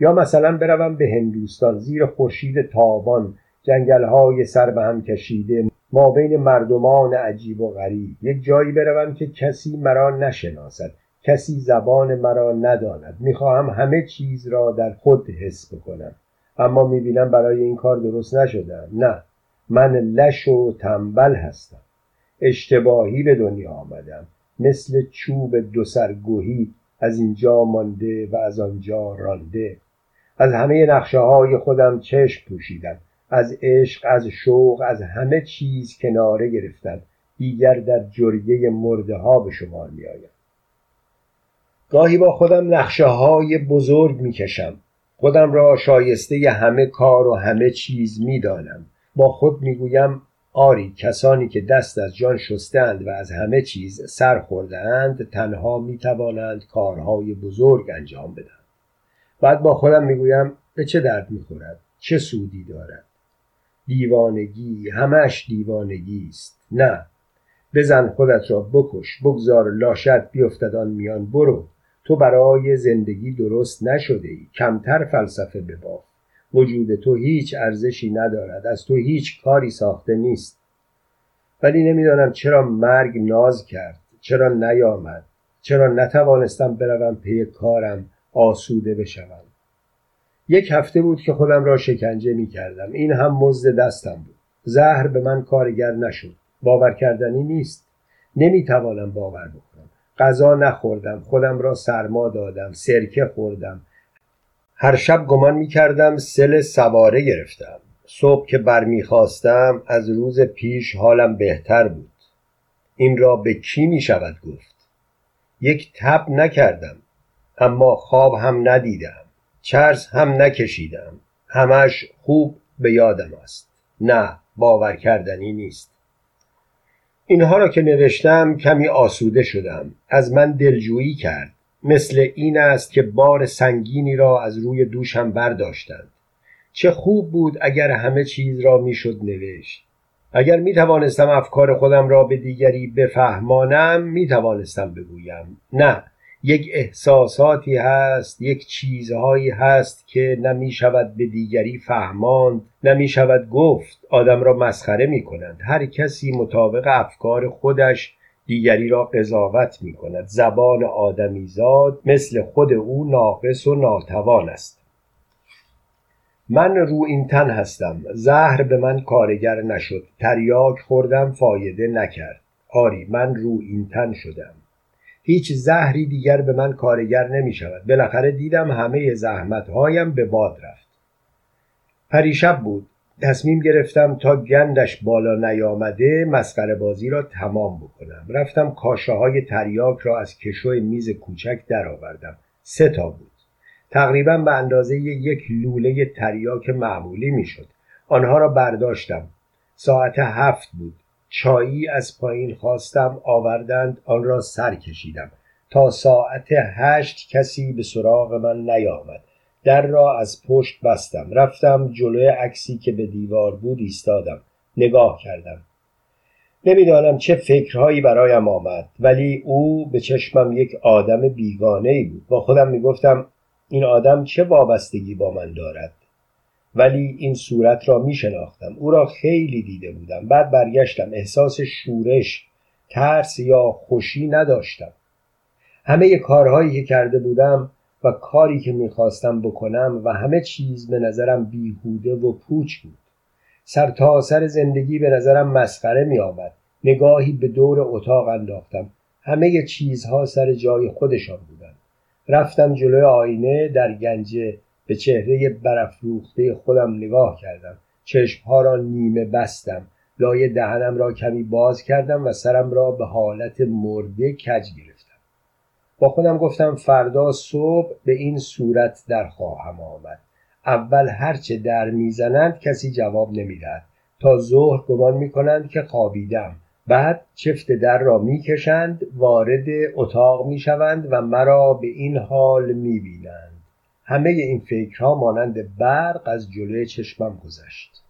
یا مثلا بروم به هندوستان زیر خورشید تابان جنگل های سر به هم کشیده ما بین مردمان عجیب و غریب. یک جایی بروم که کسی مرا نشناسد کسی زبان مرا نداند. می‌خواهم همه چیز را در خود حس بکنم. اما می‌بینم برای این کار درست نشدم. نه من لش و تنبل هستم. اشتباهی به دنیا آمدم. مثل چوب دو سرگوهی از اینجا مانده و از آنجا رانده. از همه نقشه های خودم چشم پوشیدم. از عشق از شوق از همه چیز کناره گرفتم. دیگر در جریه مرده ها به شمار می آیم. گاهی با خودم نقشه های بزرگ می کشم خودم را شایسته همه کار و همه چیز می‌دانم. با خود می‌گویم آری کسانی که دست از جان شستند و از همه چیز سر خوردهاند تنها می‌توانند کارهای بزرگ انجام بدن بعد با خودم می‌گویم به چه درد می‌خورد؟ چه سودی دارد؟ دیوانگی همش دیوانگی است. نه. بزن خودت را بکش بگذار لاشت بیفتد آن میان برو. تو برای زندگی درست نشده ای. کمتر فلسفه بباف. وجود تو هیچ ارزشی ندارد. از تو هیچ کاری ساخته نیست. ولی نمی‌دانم چرا مرگ ناز کرد چرا نیامد چرا نتوانستم بروم پی کارم آسوده بشوم. یک هفته بود که خودم را شکنجه می کردم این هم مزد دستم بود. زهر به من کارگر نشد. باور کردنی نیست. نمی توانم باور بکنم. غذا نخوردم خودم را سرما دادم سرکه خوردم. هر شب گمان می کردم سل سواره گرفتم. صبح که برمیخواستم از روز پیش حالم بهتر بود. این را به کی می شود گفت؟ یک تب نکردم اما خواب هم ندیدم. چرس هم نکشیدم. همش خوب به یادم است. نه باور کردنی نیست. اینها را که نوشتم کمی آسوده شدم. از من دلجویی کرد. مثل این است که بار سنگینی را از روی دوشم برداشتند. چه خوب بود اگر همه چیز را می‌شد نوشت. اگر می توانستم افکار خودم را به دیگری بفهمانم می توانستم بگویم. نه یک احساساتی هست یک چیزهایی هست که نمی شود به دیگری فهماند نمی شود گفت. آدم را مسخره می کنند هر کسی مطابق افکار خودش دیگری را قضاوت می کند زبان آدمیزاد مثل خود او ناقص و ناتوان است. من رو این تن هستم. زهر به من کارگر نشد. تریاک خوردم فایده نکرد. آری من رو این تن شدم. هیچ زهری دیگر به من کارگر نمی شود بالاخره دیدم همه زحمت هایم به باد رفت. پریشب بود. تصمیم گرفتم تا گندش بالا نیامده مسخره بازی را تمام بکنم. رفتم کاشه های تریاک را از کشو میز کوچک درآوردم. سه تا بود. تقریبا به اندازه یک لوله تریاک معمولی می‌شد. آنها را برداشتم. ساعت هفت بود. چایی از پایین خواستم آوردند آن را سر کشیدم. تا ساعت هشت کسی به سراغ من نیامد. در را از پشت بستم. رفتم جلوی عکسی که به دیوار بود ایستادم. نگاه کردم. نمی‌دانم چه فکرهایی برایم آمد ولی او به چشمم یک آدم بیگانه ای بود. با خودم می‌گفتم این آدم چه وابستگی با من دارد؟ ولی این صورت را می شناختم. او را خیلی دیده بودم. بعد برگشتم. احساس شورش ترس یا خوشی نداشتم. همه کارهایی که کرده بودم و کاری که می‌خواستم بکنم و همه چیز به نظرم بیهوده و پوچ بود. سر تا سر زندگی به نظرم مسخره می آمد. نگاهی به دور اتاق انداختم. همه چیزها سر جای خودشان بودند. رفتم جلوی آینه در گنجه به چهره برافروخته خودم نگاه کردم. چشمها را نیمه بستم. لای دهنم را کمی باز کردم و سرم را به حالت مرده کج گرفتم. با خودم گفتم فردا صبح به این صورت در خواهم آمد. اول هرچه در می‌زنند کسی جواب نمی‌دهد. تا ظهر گمان می‌کنند که خوابیدم. بعد چفت در را می‌کشند وارد اتاق می‌شوند و مرا به این حال می‌بینند. همه این فکرها مانند برق از جلوی چشمم گذشت.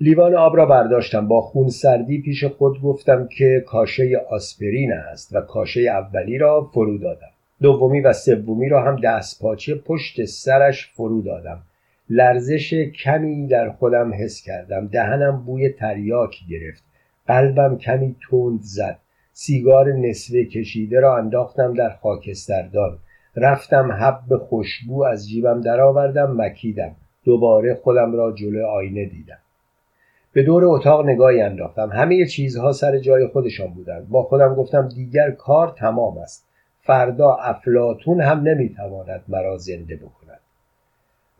لیوان آب را برداشتم. با خون سردی پیش خود گفتم که کاشه آسپرین است و کاشه اولی را فرو دادم. دومی و سومی را هم دست پاچه پشت سرش فرو دادم. لرزش کمی در خودم حس کردم. دهنم بوی تریاک گرفت. قلبم کمی تند زد. سیگار نصفه کشیده را انداختم در خاکستردان. رفتم حب خوشبو از جیبم درآوردم مکیدم. دوباره خودم را جلو آینه دیدم. به دور اتاق نگاهی انداختم. همه چیزها سر جای خودشان بودند. با خودم گفتم دیگر کار تمام است. فردا افلاتون هم نمی‌تواند مرا زنده بکند.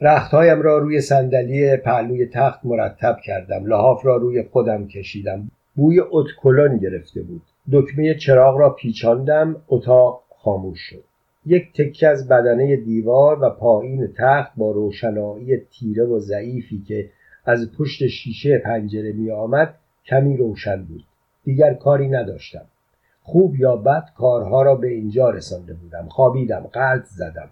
رختهایم را روی صندلی پهلوی تخت مرتب کردم. لحاف را روی خودم کشیدم. بوی اتکلون گرفته بود. دکمه چراغ را پیچاندم. اتاق خاموش شد. یک تکه از بدنه دیوار و پایین تخت با روشنایی تیره و ضعیفی که از پشت شیشه پنجره می آمد کمی روشن بود. دیگر کاری نداشتم. خوب یا بد کارها را به اینجا رسانده بودم. خوابیدم قلط زدم.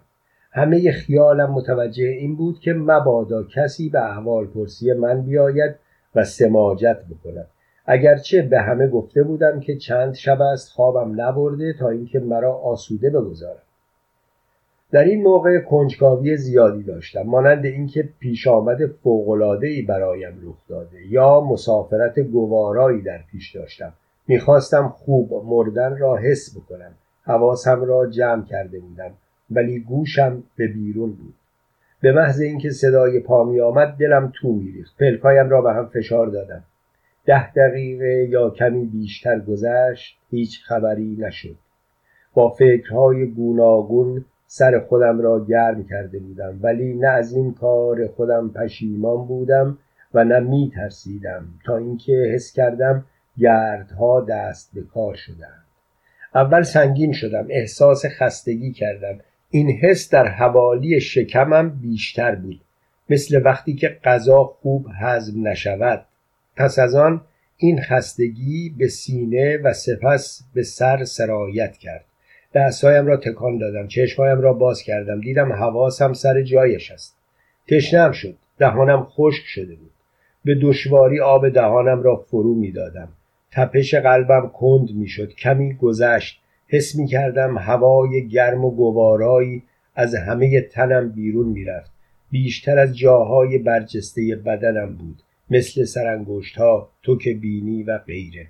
همه خیالم متوجه این بود که مبادا کسی به احوال پرسی من بیاید و سماجت بکند. اگرچه به همه گفته بودم که چند شب است خوابم نبرده تا اینکه مرا آسوده بگذارم در این موقع کنجکاوی زیادی داشتم مانند اینکه پیش آمد فوق‌العاده‌ای برایم رخ داده یا مسافرت گوارایی در پیش داشتم. می‌خواستم خوب مردن را حس بکنم. حواسم را جمع کرده بودم ولی گوشم به بیرون بود. به محض اینکه صدای پا می آمد دلم تو میریخت. پلکایم را به هم فشار دادم. ده دقیقه یا کمی بیشتر گذشت هیچ خبری نشد. با فکرهای گوناگون سر خودم را گرم کرده بودم ولی نه از این کار خودم پشیمان بودم و نه می ترسیدم تا اینکه حس کردم گردها دست به کار شدند. اول سنگین شدم احساس خستگی کردم. این حس در حوالی شکمم بیشتر بود مثل وقتی که غذا خوب هضم نشود. پس از آن این خستگی به سینه و سپس به سر سرایت کرد. دستهایم را تکان دادم چشمهایم را باز کردم دیدم حواسم سر جایش است. تشنم شد دهانم خشک شده بود. به دشواری آب دهانم را فرو می دادم تپش قلبم کند می شد کمی گذشت. حس می کردم هوای گرم و گوارایی از همه تنم بیرون می رفت بیشتر از جاهای برجسته بدنم بود مثل سرانگشت ها توک بینی و غیره.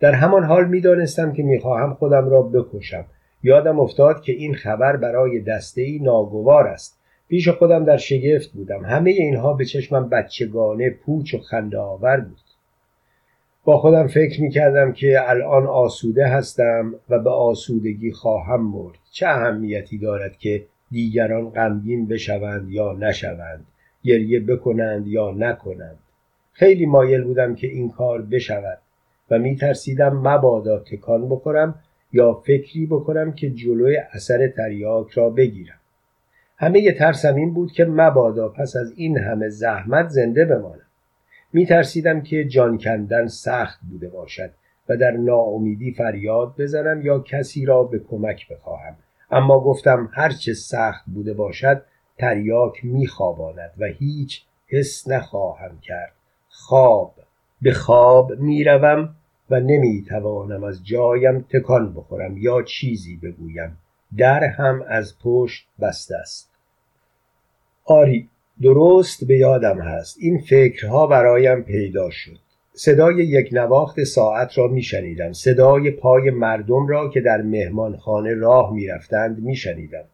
در همان حال می دانستم که می خواهم خودم را بکشم. یادم افتاد که این خبر برای دسته ای ناگوار است. پیش خودم در شگفت بودم. همه اینها به چشمم بچگانه پوچ و خنده آور بود. با خودم فکر می کردم که الان آسوده هستم و به آسودگی خواهم مرد. چه اهمیتی دارد که دیگران غمگین بشوند یا نشوند گریه بکنند یا نکنند. خیلی مایل بودم که این کار بشود. و می ترسیدم مبادا تکان بخورم یا فکری بکنم که جلوی اثر تریاک را بگیرم. همه ترسم این بود که مبادا پس از این همه زحمت زنده بمانم. می ترسیدم که جان کندن سخت بوده باشد و در ناامیدی فریاد بزنم یا کسی را به کمک بخواهم. اما گفتم هرچه سخت بوده باشد تریاک میخواباند و هیچ حس نخواهم کرد. خواب. به خواب می‌روم و نمی‌توانم از جایم تکان بخورم یا چیزی بگویم. در هم از پشت بسته است. آری درست به یادم هست. این فکرها برایم پیدا شد. صدای یک نواخت ساعت را میشنیدم. صدای پای مردم را که در مهمانخانه راه می‌رفتند میشنیدم.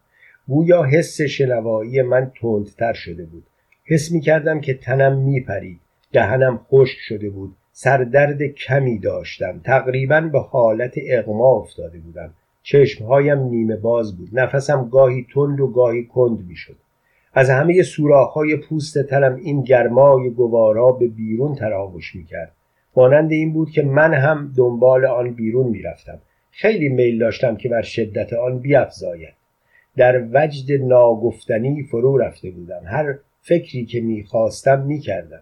گویا حس شنوایی من تندتر شده بود. حس می کردم که تنم میپرید. دهنم خشک شده بود. سردرد کمی داشتم. تقریبا به حالت اغما افتاده بودم. چشمهایم نیمه باز بود. نفسم گاهی تند و گاهی کند می‌شد. از همه سوراخ‌های پوست تنم این گرمای گوارا به بیرون تراوش می‌کرد. مانند این بود که من هم دنبال آن بیرون می‌رفتم. خیلی میل داشتم که بر شدت آن بیافزاید در وجد ناگفتنی فرو رفته بودم. هر فکری که می‌خواستم می‌کردم.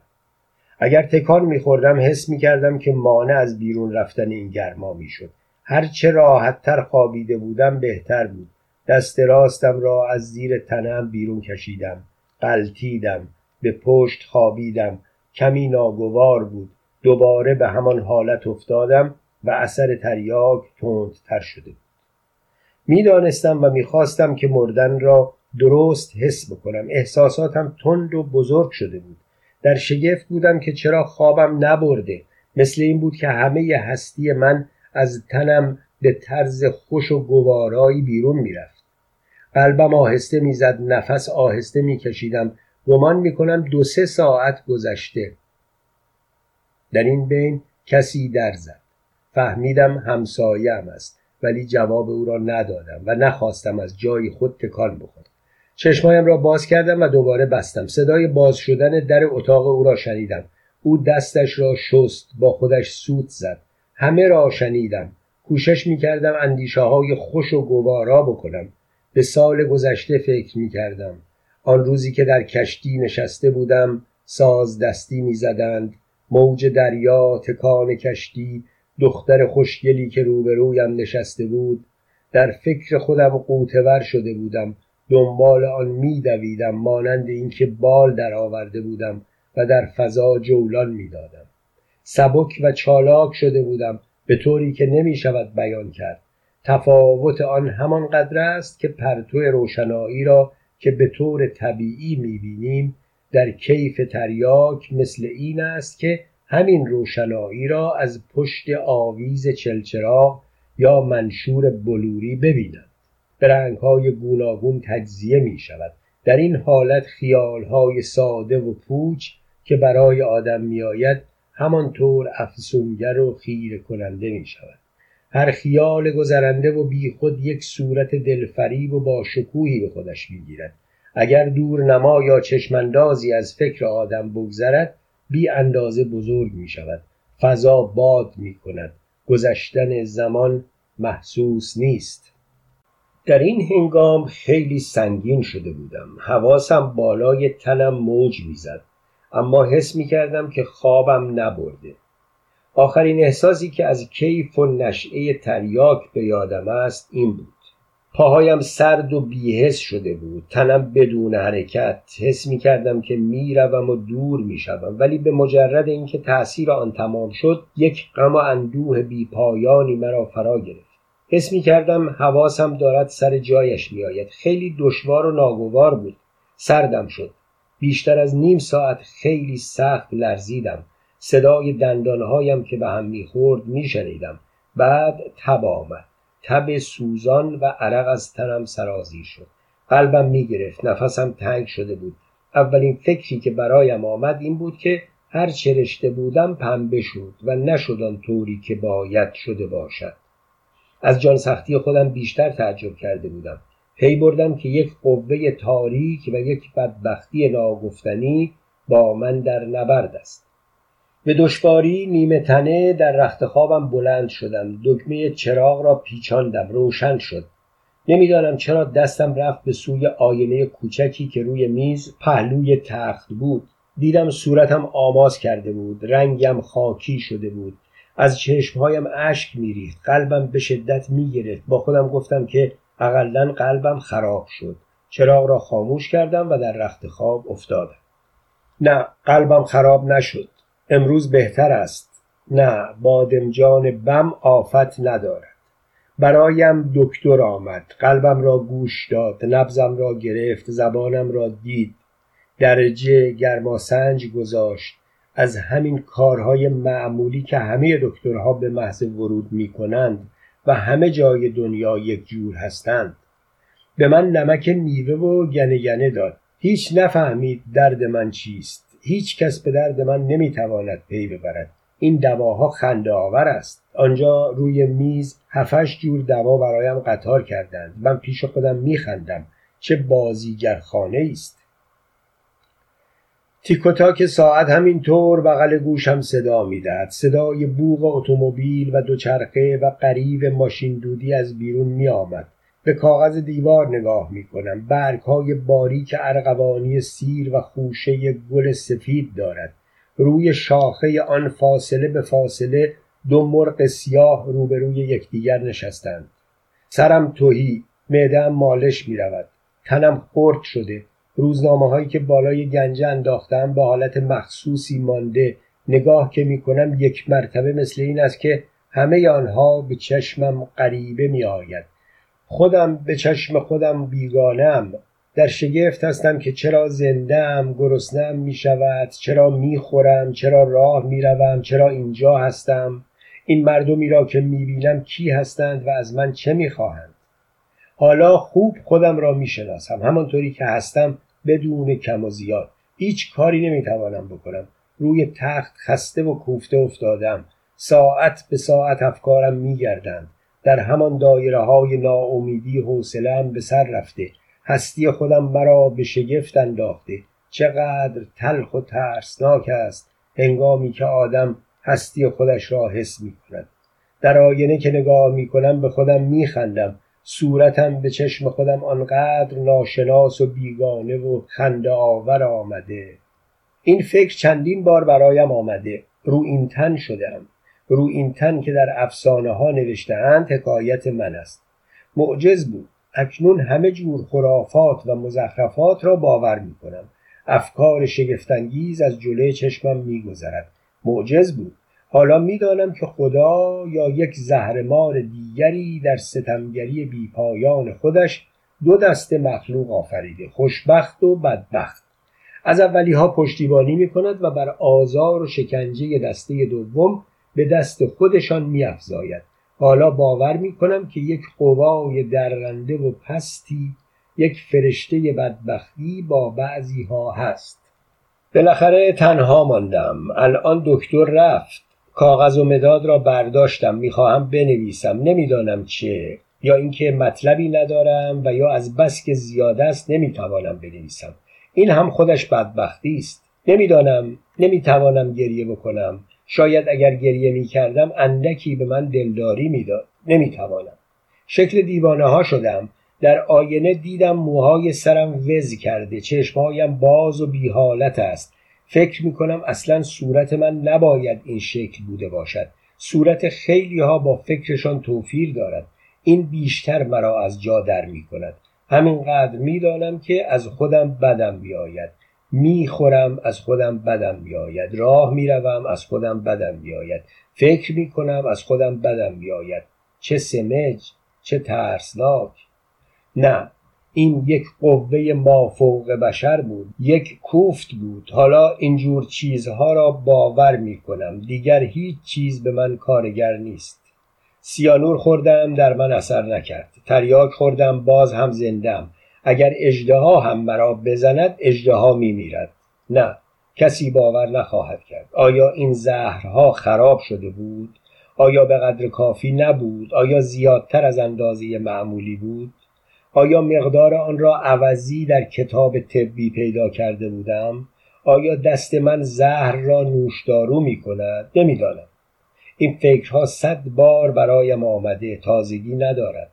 اگر تکان میخوردم حس می‌کردم که مانع از بیرون رفتن این گرما می‌شد. هر چه راحتتر خوابیده بودم بهتر بود. دست راستم را از زیر تنم بیرون کشیدم. قلتیدم به پشت خوابیدم. کمی ناگوار بود. دوباره به همان حالت افتادم و اثر تریاک تندتر شده بود. می‌دانستم و می‌خواستم که مردن را درست حس بکنم. احساساتم تند و بزرگ شده بود. در شگفت بودم که چرا خوابم نبرده. مثل این بود که همه هستی من از تنم به طرز خوش و گوارایی بیرون می‌رفت. قلبم آهسته می‌زد نفس آهسته میکشیدم. گمان می‌کنم دو سه ساعت گذشته. در این بین کسی در زد. فهمیدم همسایم است ولی جواب او را ندادم و نخواستم از جای خود تکان بخورم. چشمایم را باز کردم و دوباره بستم. صدای باز شدن در اتاق او را شنیدم. او دستش را شست با خودش سوت زد. همه را شنیدم. کوشش می کردم اندیشه های خوش و گوارا بکنم. به سال گذشته فکر می کردم آن روزی که در کشتی نشسته بودم ساز دستی می زدند موج دریا تکان کشتی دختر خوشگلی که روبرویم نشسته بود. در فکر خودم قوتور شده بودم. دنبال آن میدویدم مانند اینکه بال درآورده بودم و در فضا جولان می‌دادم سبک و چالاک شده بودم به طوری که نمی شود بیان کرد. تفاوت آن همان قدر است که پرتو روشنایی را که به طور طبیعی می‌بینیم در کیف تریاک مثل این است که همین روشنایی را از پشت آویز چلچراغ یا منشور بلوری ببینند به رنگهای گوناگون تجزیه می شود در این حالت خیالهای ساده و پوچ که برای آدم میآید همانطور افسونگر و خیره کننده می شود هر خیال گذرنده و بیخود یک صورت دلفریب و با شکوهی به خودش می‌گیرد. اگر دور نما یا چشماندازی از فکر آدم بگذرد بی اندازه بزرگ می شود فضا باد می کند گذشتن زمان محسوس نیست. در این هنگام خیلی سنگین شده بودم. حواسم بالای تنم موج می‌زد. اما حس می کردم که خوابم نبرده. آخرین احساسی که از کیف و نشعه تریاک به یادم است این بود. پاهایم سرد و بیحس شده بود. تنم بدون حرکت. حس می کردم که می‌روم و دور می شدم. ولی به مجرد اینکه تأثیر آن تمام شد یک غم و اندوه بیپایانی مرا فرا گرفت. حس می کردم حواسم دارد سر جایش می آید. خیلی دشوار و ناگوار بود. سردم شد. بیشتر از نیم ساعت خیلی سخت لرزیدم. صدای دندانهایم که به هم می‌خورد میشنیدم. بعد تب آمد. تب سوزان و عرق از تنم سرازیر شد. قلبم می‌گرفت. نفسم تنگ شده بود. اولین فکری که برایم آمد این بود که هر چه رشته بودم پنبه شد و نشد آن طوری که باید شده باشد. از جان سختی خودم بیشتر تعجب کرده بودم. پی بردم که یک قوه تاریک و یک بدبختی ناگفتنی با من در نبرد است. به دشواری نیمه تنه در رخت خوابم بلند شدم. دکمه چراغ را پیچاندم. روشن شد. نمی‌دانم چرا دستم رفت به سوی آینه کوچکی که روی میز پهلوی تخت بود. دیدم صورتم آماز کرده بود. رنگم خاکی شده بود. از چشمهایم اشک میریخت. قلبم به شدت می‌گرفت. با خودم گفتم که اقلا قلبم خراب شد. چراغ را خاموش کردم و در رخت خواب افتادم. نه قلبم خراب نشد. امروز بهتر است. نه بادمجان بم آفت ندارد. برایم دکتر آمد. قلبم را گوش داد. نبزم را گرفت. زبانم را دید. درجه گرماسنج گذاشت. از همین کارهای معمولی که همه دکترها به محض ورود می کنند و همه جای دنیا یک جور هستند. به من نمک میوه و گنه گنه داد. هیچ نفهمید درد من چیست. هیچ کس به درد من نمی‌تواند پی ببرد. این دواها خنده آور است. آنجا روی میز هفش جور دوا برایم قطار کردند. من پیش خودم میخندم. چه بازیگر خانه است تیکوتاک ساعت همینطور بغل گوشم صدا می‌دهد. صدای بوغ اتومبیل و دوچرخه و قریب ماشین دودی از بیرون میآمد. به کاغذ دیوار نگاه می کنم برگ های باریک ارغوانی سیر و خوشه گل سفید دارد. روی شاخه آن فاصله به فاصله دو مرغ سیاه روبروی یکدیگر نشستند. سرم توهی. معدهام مالش می رود تنم خرد شده. روزنامه هایی که بالای گنجه انداختم به حالت مخصوصی مانده. نگاه که می کنم یک مرتبه مثل این است که همه آنها به چشمم غریبه می آید خودم به چشم خودم بیگانم در شگفت هستم که چرا زندم گرسنم می شود چرا می خورم چرا راه می روم چرا اینجا هستم. این مردمی را که می بینم کی هستند و از من چه می خواهند حالا خوب خودم را می شناسم همانطوری که هستم بدون کم و زیاد. هیچ کاری نمی توانم بکنم. روی تخت خسته و کوفته افتادم. ساعت به ساعت افکارم می گردند در همان دایره های ناامیدی حوصلهام به سر رفته. هستی خودم مرا به شگفت انداخته. چقدر تلخ و ترسناک است هنگامی که آدم هستی خودش را حس می کند در آینه که نگاه می کنم به خودم می خندم صورتم به چشم خودم آنقدر ناشناس و بیگانه و خنده آور آمده. این فکر چندین بار برایم آمده. رو این تن شدم رو این تن که در افسانه ها نوشتهاند حکایت من است. معجز بود. اکنون همه جور خرافات و مزخرفات را باور می کنم افکار شگفتانگیز از جلوی چشمم میگذرد. معجز بود. حالا می‌دانم که خدا یا یک زهرمار دیگری در ستمگری بیپایان خودش دو دست مخلوق آفریده خوشبخت و بدبخت. از اولی ها پشتیبانی می کند و بر آزار و شکنجه دسته دوم به دست خودشان می حالا باور می کنم که یک قوای درنده و پستی یک فرشته بدبختی با بعضی ها هست. بالاخره تنها ماندم. الان دکتر رفت. کاغذ و مداد را برداشتم. می‌خواهم بنویسم. نمی‌دانم چه. یا اینکه مطلبی ندارم و یا از بس که زیاد است نمی‌توانم بنویسم. این هم خودش بدبختی است. نمی‌دانم. نمی‌توانم گریه بکنم. شاید اگر گریه می‌کردم اندکی به من دلداری می‌داد. نمی‌توانم. شکل دیوانه ها شدم. در آینه دیدم موهای سرم وز کرده. چشمهایم باز و بیحالت است. فکر می‌کنم اصلا صورت من نباید این شکل بوده باشد. صورت خیلی ها با فکرشان توفیر دارد. این بیشتر مرا از جا در می کند همینقدر می‌دانم که از خودم بدم بیاید. می‌خورم از خودم بدم بیاید. راه می‌روم از خودم بدم بیاید. فکر می‌کنم از خودم بدم بیاید. چه سمج چه ترسناک. نه این یک قوه مافوق بشر بود یک کوفت بود. حالا اینجور چیزها را باور می کنم دیگر هیچ چیز به من کارگر نیست. سیانور خوردم در من اثر نکرد. تریاک خوردم باز هم زندم اگر اجدها هم مرا بزند اجدها می میرد نه کسی باور نخواهد کرد. آیا این زهرها خراب شده بود؟ آیا به قدر کافی نبود؟ آیا زیادتر از اندازه معمولی بود؟ آیا مقدار آن را عوضی در کتاب طبی پیدا کرده بودم؟ آیا دست من زهر را نوشدارو می کند؟ نمی‌دانم. این فکرها صد بار برایم آمده تازگی ندارد.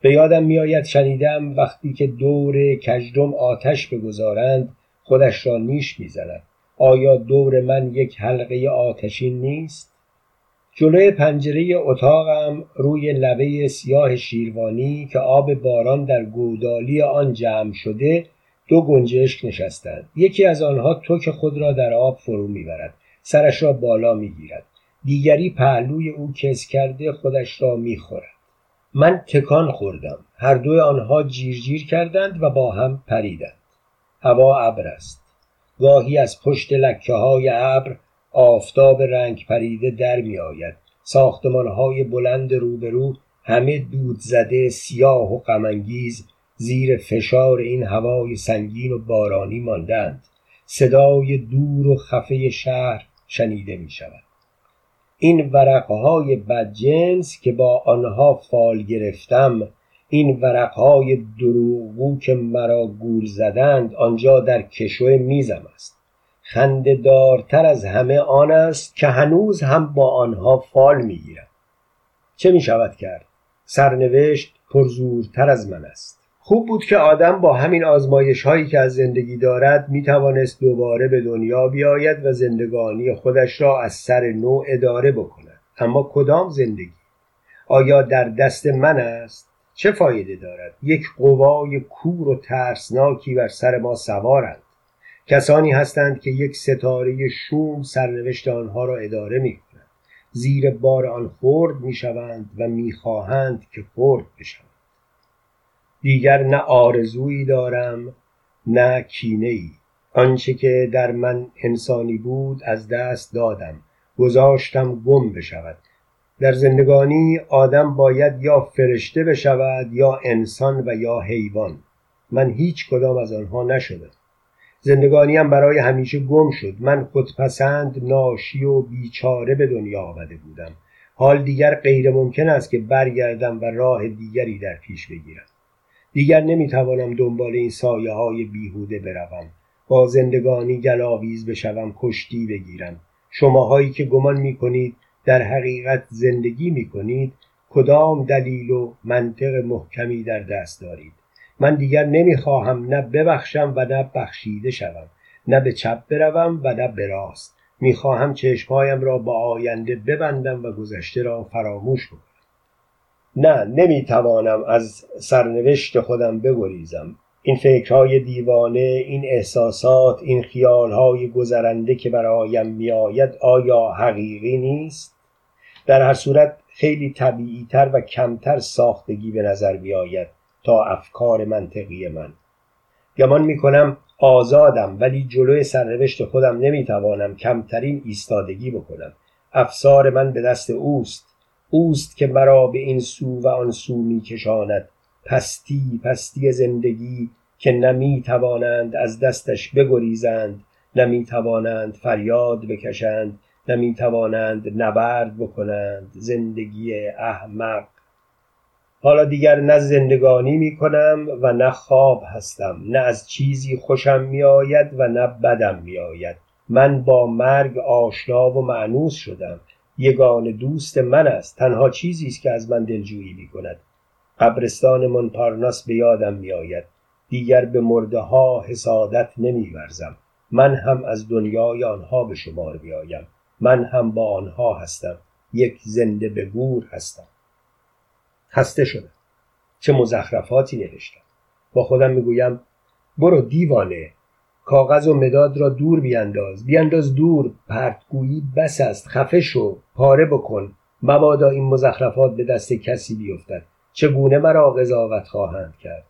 به یادم میآید شنیدم وقتی که دور کژدم آتش بگذارند خودش را نیش می‌زند. آیا دور من یک حلقه آتشین نیست؟ جلوی پنجره اتاقم روی لبه سیاه شیروانی که آب باران در گودالی آن جمع شده دو گنجشک نشستند. یکی از آنها توک خود را در آب فرو می‌برد. سرش را بالا می‌گیرد. دیگری پهلوی او کس کرده خودش را می‌خورد. من تکان خوردم. هر دوی آنها جیرجیر کردند و با هم پریدند. هوا ابر است. گاهی از پشت لکه های ابر آفتاب رنگ پریده در می آید. ساختمان های بلند روبرو همه دود زده سیاه و غمانگیز زیر فشار این هوای سنگین و بارانی ماندند. صدای دور و خفه شهر شنیده می شود. این ورقهای بدجنس که با آنها فال گرفتم این ورقهای دروغگو که مرا گول زدند آنجا در کشو میزم است. خندهدارتر از همه آن است که هنوز هم با آنها فال می‌گیرم. چه می شود کرد؟ سرنوشت پرزورتر از من است. خوب بود که آدم با همین آزمایش هایی که از زندگی دارد می توانست دوباره به دنیا بیاید و زندگانی خودش را از سر نو اداره بکند. اما کدام زندگی؟ آیا در دست من است؟ چه فایده دارد؟ یک قوای کور و ترسناکی بر سر ما سوارند. کسانی هستند که یک ستاره شوم سرنوشت آنها را اداره می کنند زیر بار آن خرد می شوند و می خواهند که خرد بشوند. دیگر نه آرزویی دارم نه کینه ای آنچه که در من انسانی بود از دست دادم. گذاشتم گم بشود. در زندگانی آدم باید یا فرشته بشود یا انسان و یا حیوان. من هیچ کدام از آنها نشدم. زندگانیم برای همیشه گم شد. من خودپسند ناشی و بیچاره به دنیا آمده بودم. حال دیگر غیر ممکن است که برگردم و راه دیگری در پیش بگیرم. دیگر نمی‌توانم دنبال این سایه های بیهوده بروم. با زندگانی گلاویز بشوم کشتی بگیرم. شماهایی که گمان می‌کنید در حقیقت زندگی می‌کنید کدام دلیل و منطق محکمی در دست دارید؟ من دیگر نمی‌خواهم نه ببخشم و نه بخشیده شوم نه به چپ بروم و نه به راست. می‌خواهم چشمهایم را با آینده ببندم و گذشته را فراموش کنم. نه نمی‌توانم از سرنوشت خودم بگریزم. این فکرهای دیوانه این احساسات این خیالهای گذرنده که برایم میآید آیا حقیقی نیست؟ در هر صورت خیلی طبیعیتر و کمتر ساختگی به نظر میآید تا افکار منطقی من. گمان می کنم آزادم ولی جلوی سرنوشت خودم نمی‌توانم کمترین ایستادگی بکنم. افسار من به دست اوست. اوست که مرا به این سو و آن سو می کشاند پستی پستی زندگی که نمی توانند از دستش بگریزند نمی توانند فریاد بکشند نمی توانند نبرد بکنند. زندگی احمق. حالا دیگر نه زندگانی می کنم و نه خواب هستم. نه از چیزی خوشم می آید و نه بدم می آید من با مرگ آشنا و معنوس شدم. یگان دوست من است. تنها چیزی است که از من دلجویی می کند قبرستان منپارناس به یادم می آید دیگر به مرده ها حسادت نمی ورزم من هم از دنیای آنها به شمار بیایم من هم با آنها هستم. یک زنده به گور هستم. خسته شدم. چه مزخرفاتی نوشتم. با خودم می‌گویم برو دیوانه کاغذ و مداد را دور بیانداز. بیانداز دور پرتگویی بس است. خفه شو پاره بکن. مبادا این مزخرفات به دست کسی بیفتد. چگونه مرا قضاوت خواهند کرد؟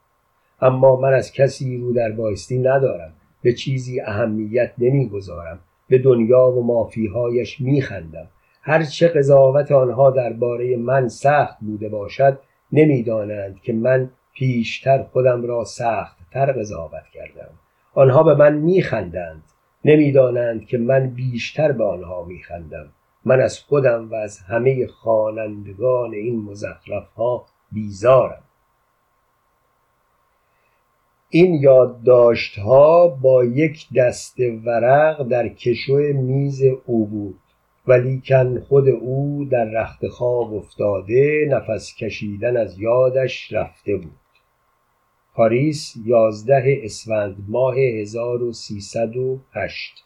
اما من از کسی رو در بایستی ندارم. به چیزی اهمیت نمی‌گذارم. به دنیا و مافیهایش میخندم. هرچه قضاوت آنها درباره من سخت بوده باشد نمی‌دانند که من پیشتر خودم را سخت تر قضاوت کردم. آنها به من میخندند. نمی‌دانند که من بیشتر به آنها میخندم. من از خودم و از همه خوانندگان این مزخرف ها بیزارم. این یادداشت ها با یک دست ورق در کشو میز او بود. ولیکن خود او در رخت خواب افتاده نفس کشیدن از یادش رفته بود. پاریس یازده اسفند ماه 1308